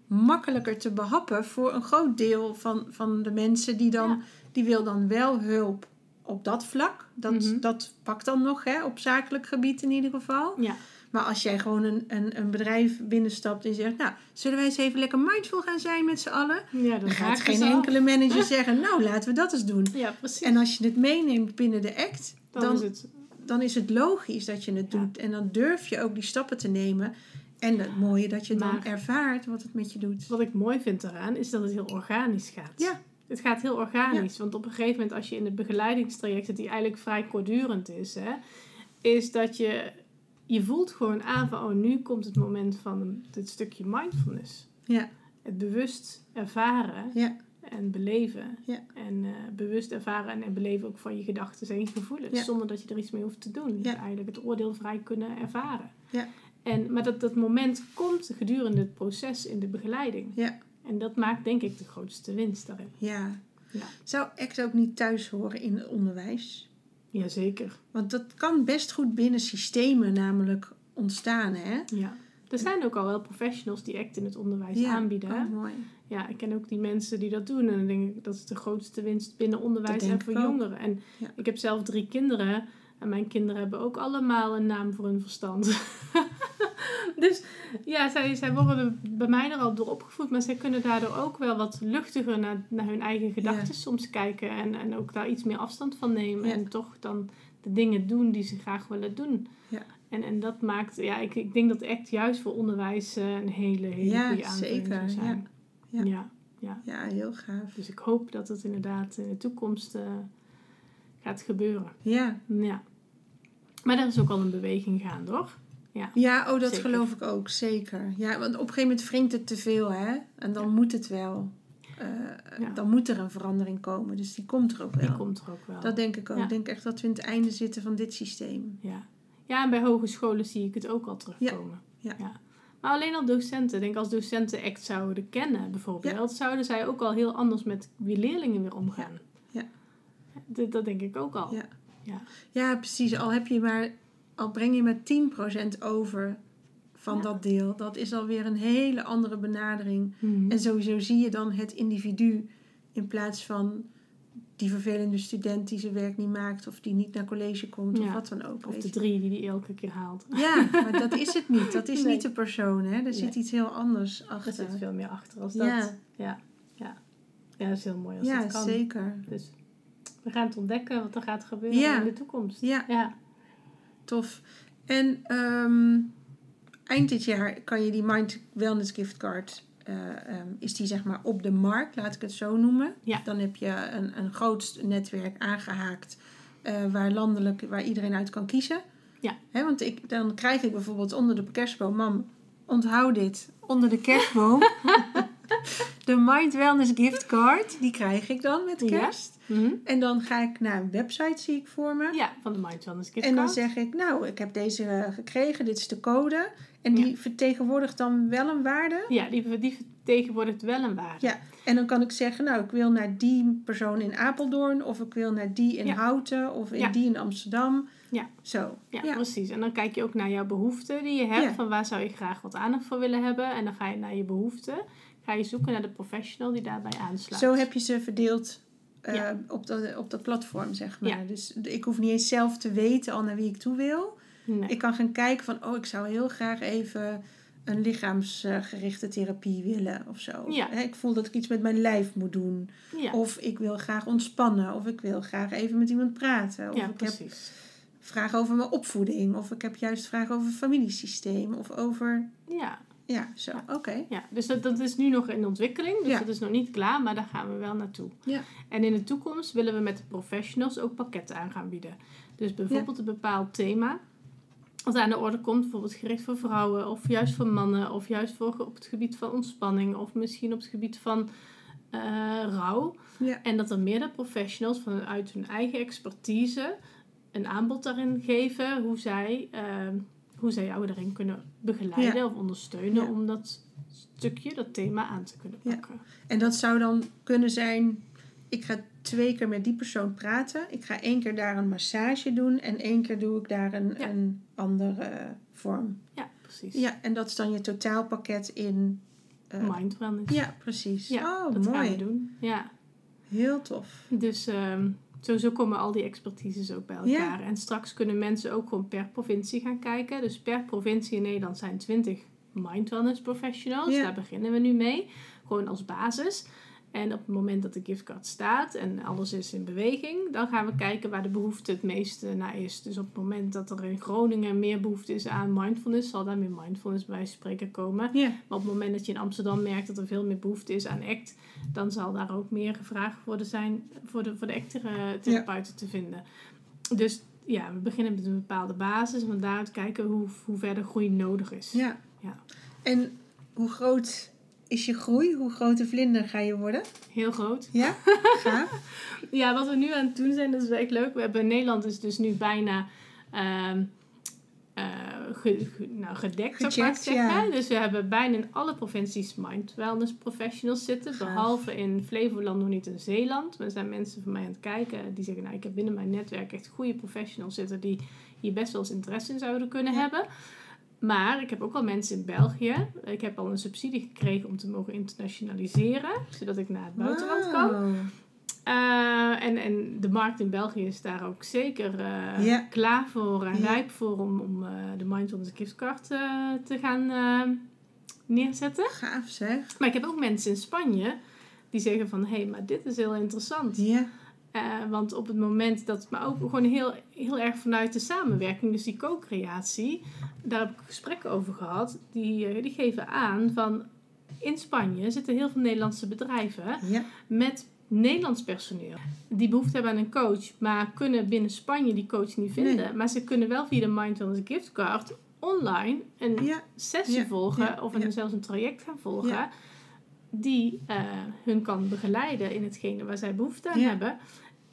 makkelijker te behappen voor een groot deel van, van de mensen die dan, Ja. die wil dan wel hulp op dat vlak. Dat, Mhm. dat pakt dan nog, hè, op zakelijk gebied in ieder geval. Ja. Maar als jij gewoon een, een, een bedrijf binnenstapt en zegt, nou, zullen wij eens even lekker mindful gaan zijn met z'n allen? Ja, dan Dan gaat geen enkele manager (laughs) zeggen, nou, laten we dat eens doen. Ja, precies. En als je het meeneemt binnen de act, dan, dan, is het... dan is het logisch dat je het Ja. doet. En dan durf je ook die stappen te nemen. En het mooie dat je dan ervaart wat het met je doet. Wat ik mooi vind eraan, is dat het heel organisch gaat. Ja. Het gaat heel organisch. Want op een gegeven moment, als je in het begeleidingstraject zit, die eigenlijk vrij kortdurend is, hè, is dat je, je voelt gewoon aan van, oh, nu komt het moment van dit stukje mindfulness. Ja. Het bewust ervaren Ja. en beleven. Ja. En eh, bewust ervaren en, en beleven ook van je gedachten en je gevoelens. Zonder dat je er iets mee hoeft te doen. Eigenlijk het oordeel vrij kunnen ervaren. Ja. En, maar dat, dat moment komt gedurende het proces in de begeleiding. Ja. En dat maakt denk ik de grootste winst daarin. Ja. Ja. Zou ACT ook niet thuis horen in het onderwijs? Jazeker. Want dat kan best goed binnen systemen namelijk ontstaan, hè? Ja. Er zijn ook al wel professionals die ACT in het onderwijs Ja, aanbieden. hè? oh, mooi. Ja, ik ken ook die mensen die dat doen. En dan denk ik dat is de grootste winst binnen onderwijs en voor jongeren. En Ja. ik heb zelf drie kinderen. En mijn kinderen hebben ook allemaal een naam voor hun verstand. (laughs) dus ja, zij, zij worden bij mij er al door opgevoed. Maar zij kunnen daardoor ook wel wat luchtiger naar, naar hun eigen gedachten Ja. soms kijken. En, en ook daar iets meer afstand van nemen. Ja. En toch dan de dingen doen die ze graag willen doen. Ja. En, en dat maakt, ja, ik, ik denk dat echt juist voor onderwijs eh, een hele, hele Ja, goede aanvulling zeker, zou zijn. Ja. ja. ja. Ja, heel gaaf. Dus ik hoop dat het inderdaad in de toekomst eh, gaat gebeuren. Ja. Ja. Maar er is ook al een beweging gaande hoor. Ja. Ja, oh, dat Zeker. geloof ik ook, zeker. Ja, want op een gegeven moment wringt het te veel, hè? En dan Ja. moet het wel. Eh, Ja. Dan moet er een verandering komen. Dus die komt er ook wel. Die komt er ook wel. Dat denk ik ook. Ik denk echt dat we in het einde zitten van dit systeem. Ja. ja, en bij hogescholen zie ik het ook al terugkomen. Ja. Maar alleen al docenten. Ik denk als docenten echt zouden kennen bijvoorbeeld, zouden zij ook al heel anders met wie leerlingen weer omgaan. Ja. Dat, dat denk ik ook al. Ja. Ja. Ja, precies. Al heb je maar, al breng je maar 10% over van Ja. dat deel. Dat is alweer een hele andere benadering. Mhm. En sowieso zie je dan het individu in plaats van die vervelende student die zijn werk niet maakt of die niet naar college komt of Ja. wat dan ook. Of de drie die die elke keer haalt. Ja, maar dat is het niet. Dat is (laughs) Nee. niet de persoon, hè? Er zit iets heel anders Er achter. zit veel meer achter als dat. Ja. Ja. Ja. ja. dat is heel mooi als Ja, het kan. zeker. Dus we gaan het ontdekken wat er gaat gebeuren Ja. in de toekomst. Ja. ja. Tof. En ehm, eind dit jaar kan je die Mind Wellness Gift Card, eh, ehm, is die zeg maar op de markt, laat ik het zo noemen. Ja. Dan heb je een, een groot netwerk aangehaakt eh, waar landelijk, waar iedereen uit kan kiezen. Ja. Hè, want ik, dan krijg ik bijvoorbeeld onder de kerstboom, mam, onthoud dit, onder de kerstboom. (laughs) (laughs) de Mind Wellness Gift Card, die krijg ik dan met Ja. kerst. Mhm. En dan ga ik naar een website, zie ik voor me. ja, van de Mind Wellness Gift En dan Card. zeg ik, nou, ik heb deze eh, gekregen, dit is de code. En die Ja. vertegenwoordigt dan wel een waarde. Ja, die, die vertegenwoordigt wel een waarde. Ja, en dan kan ik zeggen, nou, ik wil naar die persoon in Apeldoorn, of ik wil naar die in Ja. Houten, of in Ja. die in Amsterdam. Ja. Zo. Ja, precies. En dan kijk je ook naar jouw behoeften die je hebt. Van waar zou je graag wat aandacht voor willen hebben. En dan ga je naar je behoeften. Ga je zoeken naar de professional die daarbij aansluit. Zo heb je ze verdeeld eh, Ja. op, dat, op dat platform, zeg maar. Ja. Dus ik hoef niet eens zelf te weten al naar wie ik toe wil. Nee. Ik kan gaan kijken van, oh, ik zou heel graag even een lichaamsgerichte therapie willen of zo. Ja. Ik voel dat ik iets met mijn lijf moet doen. ja, Of ik wil graag ontspannen. Of ik wil graag even met iemand praten. Of ja ik heb precies. vragen over mijn opvoeding. Of ik heb juist vragen over het familiesysteem. Of over... Ja, Ja, zo. Oké. ja, dus dat, dat is nu nog in ontwikkeling. Dus Ja. dat is nog niet klaar, maar daar gaan we wel naartoe. Ja. En in de toekomst willen we met de professionals ook pakketten aan gaan bieden. Dus bijvoorbeeld een bepaald thema. Wat aan de orde komt, bijvoorbeeld gericht voor vrouwen, of juist voor mannen, of juist voor op het gebied van ontspanning, of misschien op het gebied van eh, rouw. Ja. En dat er meerdere professionals vanuit hun eigen expertise een aanbod daarin geven hoe zij, ehm, hoe zij jou daarin kunnen begeleiden of ondersteunen Ja. om dat stukje, dat thema aan te kunnen Ja. pakken. En dat zou dan kunnen zijn... Ik ga twee keer met die persoon praten. Ik ga één keer daar een massage doen. En één keer doe ik daar een, een andere vorm. Ja, precies. Ja, en dat is dan je totaalpakket in... eh, Mind wellness. ja, precies. Ja, oh, dat gaan we mooi. doen. Ja. Heel tof. Dus ehm, sowieso komen al die expertises ook bij Ja. elkaar. En straks kunnen mensen ook gewoon per provincie gaan kijken. Dus per provincie in Nederland zijn 20 mind wellness professionals. Ja. Daar beginnen we nu mee. Gewoon als basis. En op het moment dat de giftcard staat en alles is in beweging, dan gaan we kijken waar de behoefte het meeste naar is. Dus op het moment dat er in Groningen meer behoefte is aan mindfulness, zal daar meer mindfulness bij spreken komen. Maar op het moment dat je in Amsterdam merkt dat er veel meer behoefte is aan ACT, dan zal daar ook meer gevraagd worden zijn voor de, voor de ACT-therapeuten te vinden. Dus ja, we beginnen met een bepaalde basis en van daaruit kijken hoe, hoe verder groei nodig is. Ja. En hoe groot is je groei? Hoe grote vlinder ga je worden? Heel groot. Ja, (laughs) gaaf. Ja, wat we nu aan het doen zijn, dat is echt leuk. We hebben Nederland is dus nu bijna ehm, eh, ge- ge- nou, gedekt, zou ik zeggen. ja. Dus we hebben bijna in alle provincies mind wellness professionals zitten. Gaaf. Behalve in Flevoland nog niet in Zeeland. Er zijn mensen van mij aan het kijken die zeggen... nou, ik heb binnen mijn netwerk echt goede professionals zitten... die hier best wel eens interesse in zouden kunnen Ja. hebben. Maar ik heb ook al mensen in België. Ik heb al een subsidie gekregen om te mogen internationaliseren. Zodat ik naar het buitenland kan. Eh, en, en de markt in België is daar ook zeker eh, Ja. klaar voor en Ja. rijp voor om, om eh, de Mindfulness giftcard te gaan neerzetten. Gaaf zeg. Maar ik heb ook mensen in Spanje die zeggen van... hé, hey, maar dit is heel interessant. Ja, Eh, want op het moment dat... Maar ook gewoon heel, heel erg vanuit de samenwerking, dus die co-creatie... daar heb ik gesprekken over gehad. Die, eh, die geven aan van... In Spanje zitten heel veel Nederlandse bedrijven ja, met Nederlands personeel. Die behoefte hebben aan een coach, maar kunnen binnen Spanje die coach niet vinden. Nee. Maar ze kunnen wel via de Mindfulness Giftcard online een ja, sessie Ja, volgen of een, zelfs een traject gaan volgen. Die eh, hun kan begeleiden in hetgene waar zij behoefte aan Ja. hebben.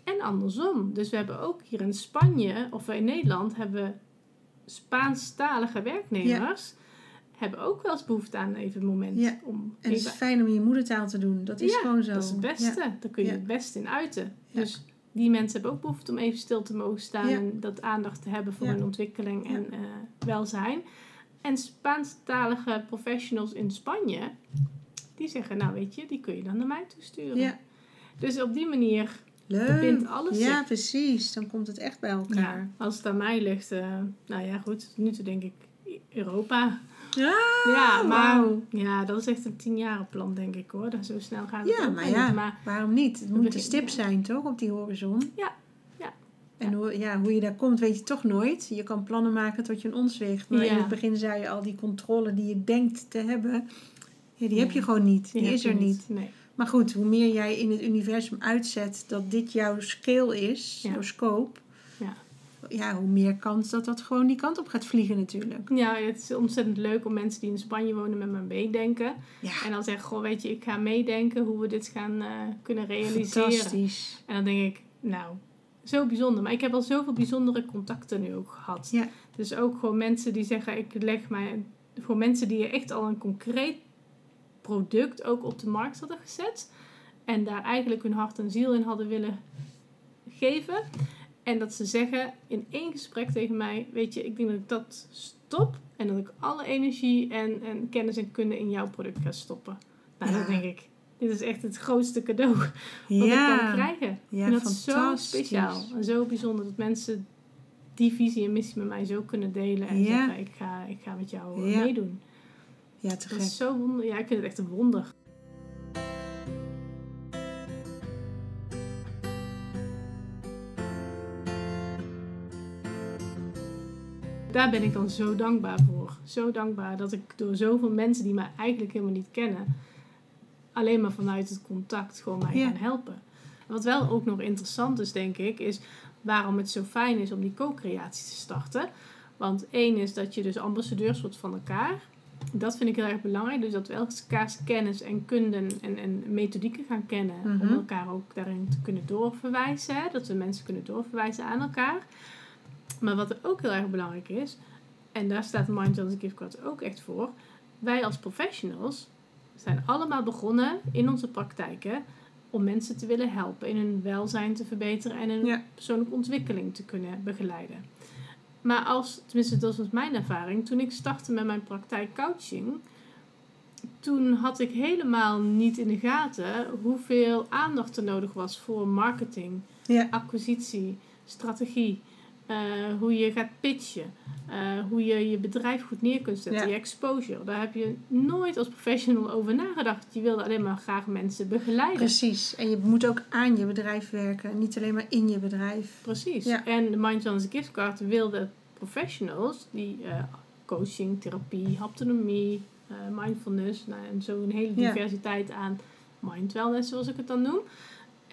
En andersom. Dus we hebben ook hier in Spanje of in Nederland hebben we Spaanstalige werknemers. Hebben ook wel eens behoefte aan even een moment Ja. om En het is fijn om je moedertaal te doen. Dat is gewoon zo. dat is het beste. Daar kun je het beste in uiten. Dus die mensen hebben ook behoefte om even stil te mogen staan en dat aandacht te hebben voor hun ontwikkeling en eh, welzijn. En Spaanstalige professionals in Spanje, die zeggen, nou weet je, die kun je dan naar mij toesturen. Ja. Dus op die manier Leuk. verbindt alles Ja, zich. precies. Dan komt het echt bij elkaar. Ja, als het aan mij ligt, eh, nou ja goed, nu toe denk ik Europa. Ja, ja, maar wauw. ja, dat is echt een tienjarenplan denk ik hoor. Dat zo snel gaat het Ja, maar ja. Maar waarom niet? Het moet een stip zijn, toch? Op die horizon. Ja, ja, En hoe, ja, hoe je daar komt, weet je toch nooit. Je kan plannen maken tot je een onzweegt. Maar in het begin zei je al, die controle die je denkt te hebben... Ja, die heb je gewoon niet. Die is er niet. Nee. Maar goed, hoe meer jij in het universum uitzet dat dit jouw scale is, jouw scope... Ja. Ja, hoe meer kans dat dat gewoon die kant op gaat vliegen natuurlijk. Ja, het is ontzettend leuk om mensen die in Spanje wonen met me meedenken. Ja, En dan zeggen, goh, weet je, ik ga meedenken hoe we dit gaan eh, kunnen realiseren. fantastisch. En dan denk ik, nou, zo bijzonder. Maar ik heb al zoveel bijzondere contacten nu ook gehad. Ja. Dus ook gewoon mensen die zeggen, ik leg mij... Voor mensen die echt al een concreet product ook op de markt hadden gezet. En daar eigenlijk hun hart en ziel in hadden willen geven. En dat ze zeggen in één gesprek tegen mij: Weet je, ik denk dat ik dat stop. En dat ik alle energie en, en kennis en kunde in jouw product ga stoppen. Nou, Ja. dan denk ik, dit is echt het grootste cadeau wat ik kan krijgen. ja vind dat zo fantastisch. speciaal en zo bijzonder dat mensen die visie en missie met mij zo kunnen delen en zeggen, ik ga, ik ga met jou meedoen. Ja, te Dat is zo wonder. Ja, ik vind het echt een wonder. Daar ben ik dan zo dankbaar voor. Zo dankbaar dat ik door zoveel mensen die mij eigenlijk helemaal niet kennen, alleen maar vanuit het contact gewoon mij Ja. gaan helpen. Wat wel ook nog interessant is, denk ik, is waarom het zo fijn is om die co-creatie te starten. Want één is dat je dus ambassadeurs wordt van elkaar. Dat vind ik heel erg belangrijk. Dus dat we elkaars kennis en kunden en, en methodieken gaan kennen. Om Mhm. elkaar ook daarin te kunnen doorverwijzen. Hè? Dat we mensen kunnen doorverwijzen aan elkaar. Maar wat er ook heel erg belangrijk is. En daar staat Mind Gift Card ook echt voor. Wij als professionals zijn allemaal begonnen in onze praktijken. Om mensen te willen helpen in hun welzijn te verbeteren. En hun Ja. persoonlijke ontwikkeling te kunnen begeleiden. Maar als, tenminste dat was mijn ervaring, toen ik startte met mijn praktijk coaching, toen had ik helemaal niet in de gaten hoeveel aandacht er nodig was voor marketing, Ja. acquisitie, strategie, eh, hoe je gaat pitchen, eh, hoe je je bedrijf goed neer kunt zetten, Ja. je exposure. Daar heb je nooit als professional over nagedacht. Je wilde alleen maar graag mensen begeleiden. Precies. En je moet ook aan je bedrijf werken. Niet alleen maar in je bedrijf. Precies. Ja. En de Mind Wellness Gift Card wilde professionals die eh, coaching, therapie, haptonomie, mindfulness nou, en zo een hele Ja. diversiteit aan mind wellness zoals ik het dan noem.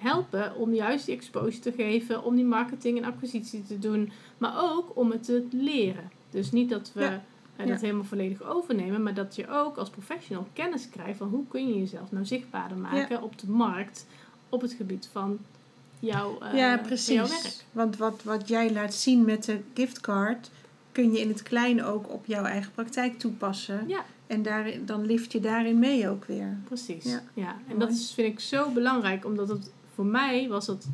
Helpen om juist die exposure te geven, om die marketing en acquisitie te doen, maar ook om het te leren. Dus niet dat we Ja. eh, dat Ja. helemaal volledig overnemen, maar dat je ook als professional kennis krijgt van hoe kun je jezelf nou zichtbaarder maken op de markt op het gebied van jouw, eh, ja, precies. jouw werk. Want wat, wat jij laat zien met de giftcard, kun je in het kleine ook op jouw eigen praktijk toepassen. Ja. En daarin, dan lift je daarin mee ook weer. Precies. Ja. Ja. En Mooi. dat is, vind ik zo belangrijk, omdat het voor mij was het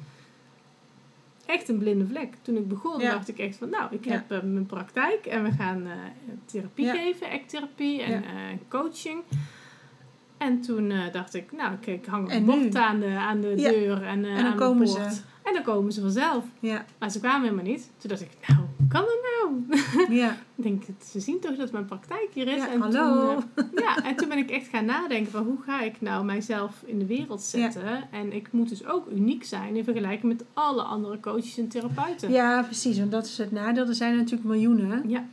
echt een blinde vlek. Toen ik begon, Ja. dacht ik echt van, nou, ik Ja. heb eh, mijn praktijk en we gaan eh, therapie Ja. geven, acttherapie en eh, coaching. En toen dacht ik, nou, ik, ik hang En een bord aan de, aan de deur en, En dan aan komen de ze. poort. En dan komen ze vanzelf. Ja, Maar ze kwamen helemaal niet. Toen dacht ik, nou, kan dat nou? Ja. (laughs) Ik denk, ze zien toch dat mijn praktijk hier is. ja en hallo. Toen, eh, (laughs) ja, en toen ben ik echt gaan nadenken van hoe ga ik nou mijzelf in de wereld zetten. En ik moet dus ook uniek zijn in vergelijking met alle andere coaches en therapeuten. ja, precies. Want dat is het nadeel. Er zijn er natuurlijk miljoenen. Ja.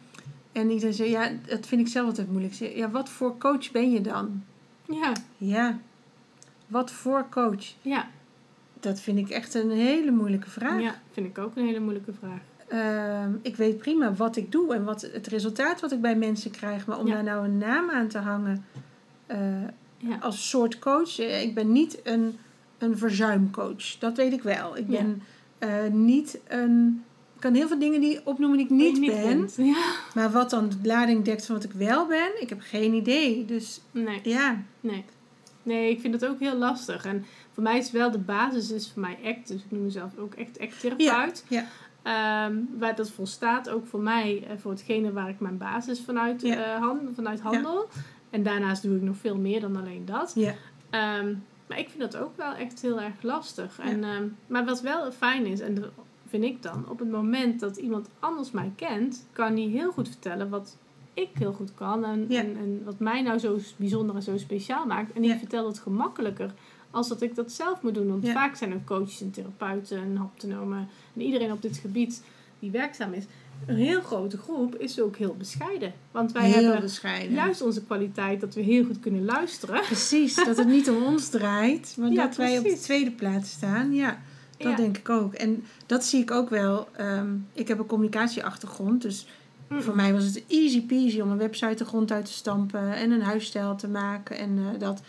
En iedereen zegt, ja, dat vind ik zelf altijd moeilijk. Ik Ja, wat voor coach ben je dan? Ja, Ja, wat voor coach? ja, Dat vind ik echt een hele moeilijke vraag. ja, vind ik ook een hele moeilijke vraag. Ehm, ik weet prima wat ik doe en wat het resultaat wat ik bij mensen krijg. Maar om Ja. daar nou een naam aan te hangen eh, Ja. als soort coach. eh, Ik ben niet een, een verzuimcoach. Dat weet ik wel. Ik Ja. ben eh, niet een... Ik kan heel veel dingen die opnoemen die ik niet, ben. Ja. Maar wat dan de lading dekt van wat ik wel ben, ik heb geen idee. Dus Nee, ja, nee. Nee, ik vind het ook heel lastig. En voor mij is wel de basis is voor mij act. Dus ik noem mezelf ook echt act-therapeut. ja. Ehm, waar dat volstaat ook voor mij, eh, voor hetgene waar ik mijn basis vanuit, Ja. eh, han- vanuit handel. En daarnaast doe ik nog veel meer dan alleen dat. ja, Ehm, maar ik vind dat ook wel echt heel erg lastig. En, ehm, maar wat wel fijn is, en dat vind ik dan, op het moment dat iemand anders mij kent, kan die heel goed vertellen wat ik heel goed kan. En, en, en wat mij nou zo bijzonder en zo speciaal maakt. En die vertelt het gemakkelijker als dat ik dat zelf moet doen. Want Ja. vaak zijn er coaches en therapeuten en haptonomen en iedereen op dit gebied die werkzaam is. Een heel grote groep is ook heel bescheiden. Want wij heel hebben bescheiden. juist onze kwaliteit dat we heel goed kunnen luisteren. Precies, dat het niet om ons draait, maar Ja, dat wij op de tweede plaats staan. Ja, dat Ja. denk ik ook. En dat zie ik ook wel. Ehm, ik heb een communicatieachtergrond, dus Mm. voor mij was het easy peasy om een website de grond uit te stampen en een huisstijl te maken. En eh, dat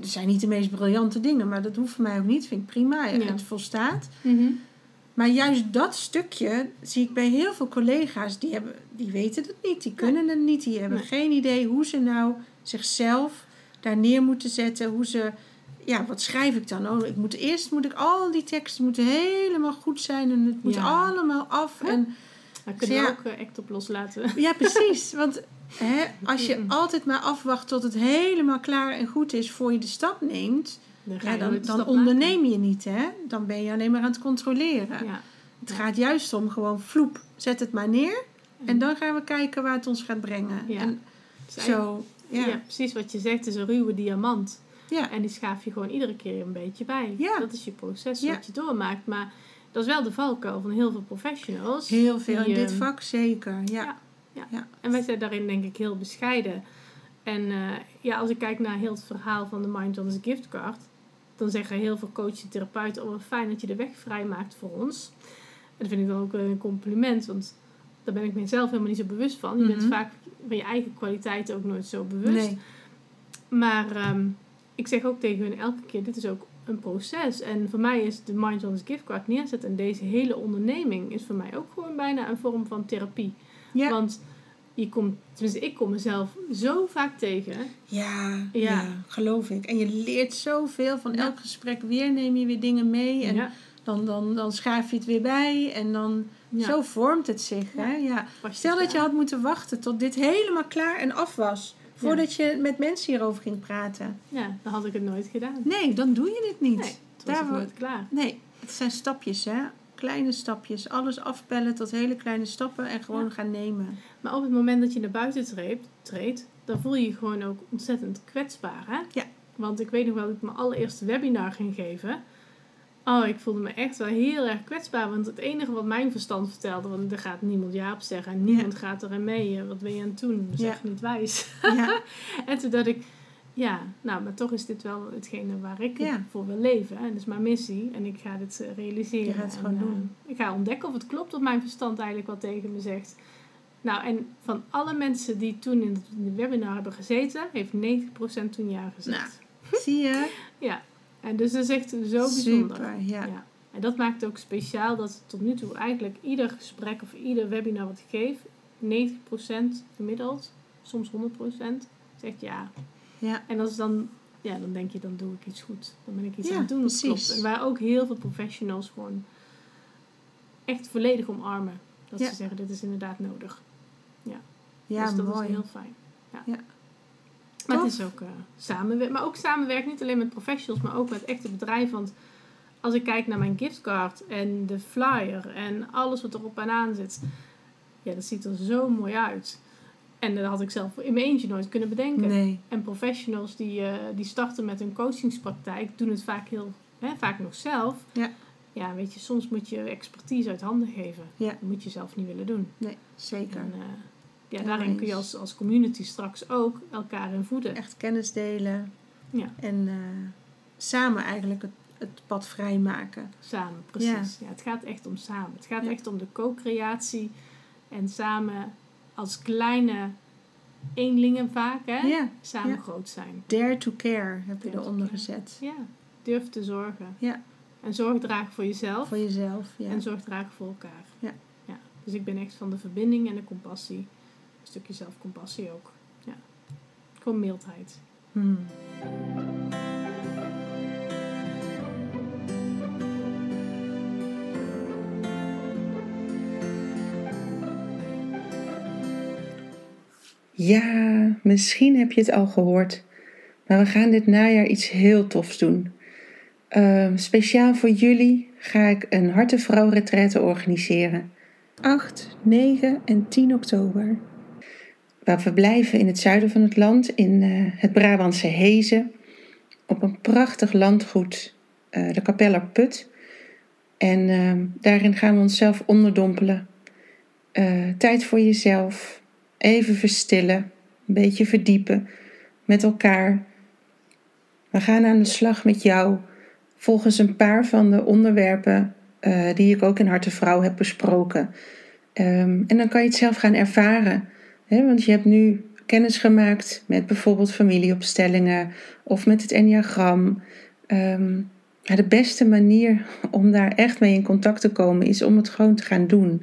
er zijn niet de meest briljante dingen, maar dat hoeft voor mij ook niet. Vind ik prima, Ja. het volstaat. Mhm. Maar juist dat stukje zie ik bij heel veel collega's, die, hebben, die weten het niet, die kunnen het niet, die hebben Nee. geen idee hoe ze nou zichzelf daar neer moeten zetten, hoe ze, ja, wat schrijf ik dan? Oh, ik moet eerst moet ik al die teksten moeten helemaal goed zijn en het moet Ja. allemaal af. En Daar kunnen we Ja. ook eh, act op loslaten. ja, precies, (laughs) want hè, als je altijd maar afwacht tot het helemaal klaar en goed is voor je de stap neemt, Dan, ja, dan, onderneem je niet. Hè? Dan ben je alleen maar aan het controleren. Ja. Het gaat juist om gewoon vloep, zet het maar neer. En dan gaan we kijken waar het ons gaat brengen. Ja. En Dus zo, ja. precies wat je zegt, is een ruwe diamant. Ja. En die schaaf je gewoon iedere keer een beetje bij. Ja. Dat is je proces Ja. wat je doormaakt. Maar dat is wel de valkuil van heel veel professionals. Heel veel in dit ehm, vak, zeker. Ja. Ja. Ja. En wij zijn daarin denk ik heel bescheiden. En eh, ja, als ik kijk naar heel het verhaal van de Mind on Gift Card, dan zeggen heel veel coaches en therapeuten, oh fijn dat je de weg vrijmaakt voor ons. En dat vind ik dan ook een compliment, want daar ben ik mezelf helemaal niet zo bewust van. Je bent Mhm. vaak van je eigen kwaliteit ook nooit zo bewust. Nee. Maar ehm, ik zeg ook tegen hun elke keer, dit is ook een proces. En voor mij is de Mindfulness Gift Card neerzetten en deze hele onderneming is voor mij ook gewoon bijna een vorm van therapie. Ja. Want je komt, tenminste ik kom mezelf zo vaak tegen. Ja, ja. Ja. geloof ik. En je leert zoveel van elk gesprek weer, neem je weer dingen mee. En dan, dan, dan schaaf je het weer bij. En dan, zo vormt het zich. Ja. Hè? Ja. Stel dat je had moeten wachten tot dit helemaal klaar en af was. Voordat je met mensen hierover ging praten. Ja, dan had ik het nooit gedaan. Nee, dan doe je het niet. Nee, was ik Daarvoor- nooit klaar. Nee, het zijn stapjes, hè? Kleine stapjes. Alles afpellen tot hele kleine stappen en gewoon Ja. gaan nemen. Maar op het moment dat je naar buiten treedt, treedt dan voel je je gewoon ook ontzettend kwetsbaar. Hè? Ja. Want ik weet nog wel dat ik mijn allereerste webinar ging geven. Oh, ik voelde me echt wel heel erg kwetsbaar. Want het enige wat mijn verstand vertelde, want er gaat niemand ja op zeggen. En niemand gaat erin mee. Eh, Wat ben je aan het doen? Dat is Ja. niet wijs. Ja, (laughs) En toen dacht ik, ja, nou, maar toch is dit wel hetgene waar ik Ja. voor wil leven. En dat is mijn missie. En ik ga dit eh, realiseren. Je gaat het En, gewoon eh, doen. ik ga ontdekken of het klopt wat mijn verstand eigenlijk wat tegen me zegt. Nou, en van alle mensen die toen in het- webinar hebben gezeten, heeft 90% toen ja gezegd. Nou. (laughs) zie je? Ja, en dus dat is echt zo bijzonder. Super, ja. Ja. En dat maakt het ook speciaal dat tot nu toe eigenlijk ieder gesprek of ieder webinar wat ik geef, 90% gemiddeld, soms 100% zegt ja. Ja, En als dan, ja, dan denk je, dan doe ik iets goed. Dan ben ik iets Ja, aan het doen dat precies. klopt. En waar ook heel veel professionals gewoon echt volledig omarmen. Dat Ja. ze zeggen, dit is inderdaad nodig. ja dus dat mooi. is heel fijn. Ja. Ja. Maar het is ook uh, samenwerken. Maar ook samenwerken niet alleen met professionals, maar ook met echte bedrijven. Want als ik kijk naar mijn giftcard en de flyer en alles wat erop en aan zit. Ja, dat ziet er zo mooi uit. En dat had ik zelf in mijn eentje nooit kunnen bedenken. Nee, En professionals die, eh, die starten met een coachingspraktijk, doen het vaak heel, hè, vaak nog zelf. Ja. Ja, weet je, soms moet je expertise uit handen geven. Ja. Dat moet je zelf niet willen doen. nee, zeker. En, eh, ja, daarin kun je als, als community straks ook elkaar in voeden. Echt kennis delen. Ja. En eh, samen eigenlijk het, het pad vrijmaken. Samen, precies. Ja. het gaat echt om samen. Het gaat Ja. echt om de co-creatie. En samen als kleine eenlingen vaak, hè? Ja, Samen Ja. groot zijn. dare to care heb je Dare to eronder gezet. Ja, durf te zorgen. Ja. En zorg dragen voor jezelf. Voor jezelf. Ja. En zorg dragen voor elkaar. Ja. ja. Dus ik ben echt van de verbinding en de compassie. Een stukje zelfcompassie ook. Ja. Gewoon mildheid. Hmm. Ja, misschien heb je het al gehoord, maar we gaan dit najaar iets heel tofs doen. Ehm, speciaal voor jullie ga ik een Hartenvrouw retraite organiseren. 8, 9 en 10 oktober. We verblijven in het zuiden van het land, in eh, het Brabantse Hezen, op een prachtig landgoed, eh, de Kapellerput. En ehm, daarin gaan we onszelf onderdompelen. Eh, tijd voor jezelf, even verstillen, een beetje verdiepen met elkaar. We gaan aan de slag met jou volgens een paar van de onderwerpen eh, die ik ook in Harte Vrouw heb besproken. Ehm, en dan kan je het zelf gaan ervaren. Hè? Want je hebt nu kennis gemaakt met bijvoorbeeld familieopstellingen of met het enneagram. Ehm, maar de beste manier om daar echt mee in contact te komen is om het gewoon te gaan doen.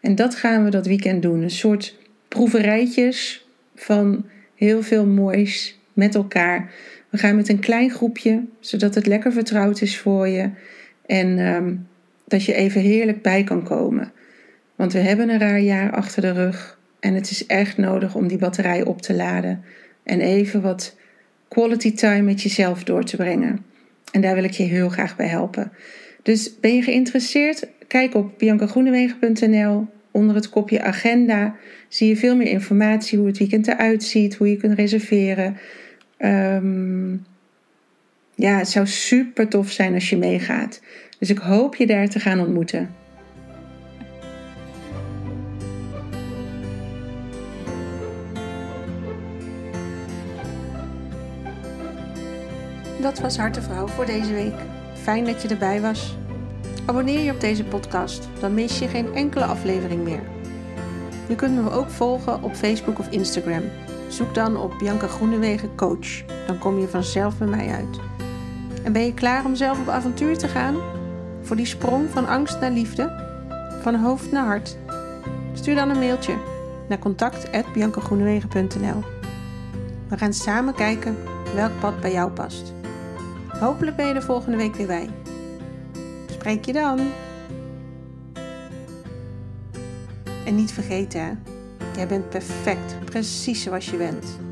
En dat gaan we dat weekend doen. Een soort proeverijtjes van heel veel moois met elkaar. We gaan met een klein groepje, zodat het lekker vertrouwd is voor je. En ehm, dat je even heerlijk bij kan komen. Want we hebben een raar jaar achter de rug. En het is echt nodig om die batterij op te laden en even wat quality time met jezelf door te brengen. En daar wil ik je heel graag bij helpen. Dus ben je geïnteresseerd? Kijk op biancagroenewegen.nl. Onder het kopje agenda zie je veel meer informatie hoe het weekend eruit ziet, hoe je kunt reserveren. Um, ja, het zou super tof zijn als je meegaat. Dus ik hoop je daar te gaan ontmoeten. Dat was Hartevrouw voor deze week. Fijn dat je erbij was. Abonneer je op deze podcast, dan mis je geen enkele aflevering meer. Je kunt me ook volgen op Facebook of Instagram. Zoek dan op Bianca Groenewegen Coach. Dan kom je vanzelf bij mij uit. En ben je klaar om zelf op avontuur te gaan? Voor die sprong van angst naar liefde? Van hoofd naar hart? Stuur dan een mailtje naar contact.biancagroenewegen.nl We gaan samen kijken welk pad bij jou past. Hopelijk ben je er volgende week weer bij. Spreek je dan. En niet vergeten, jij bent perfect, precies zoals je bent.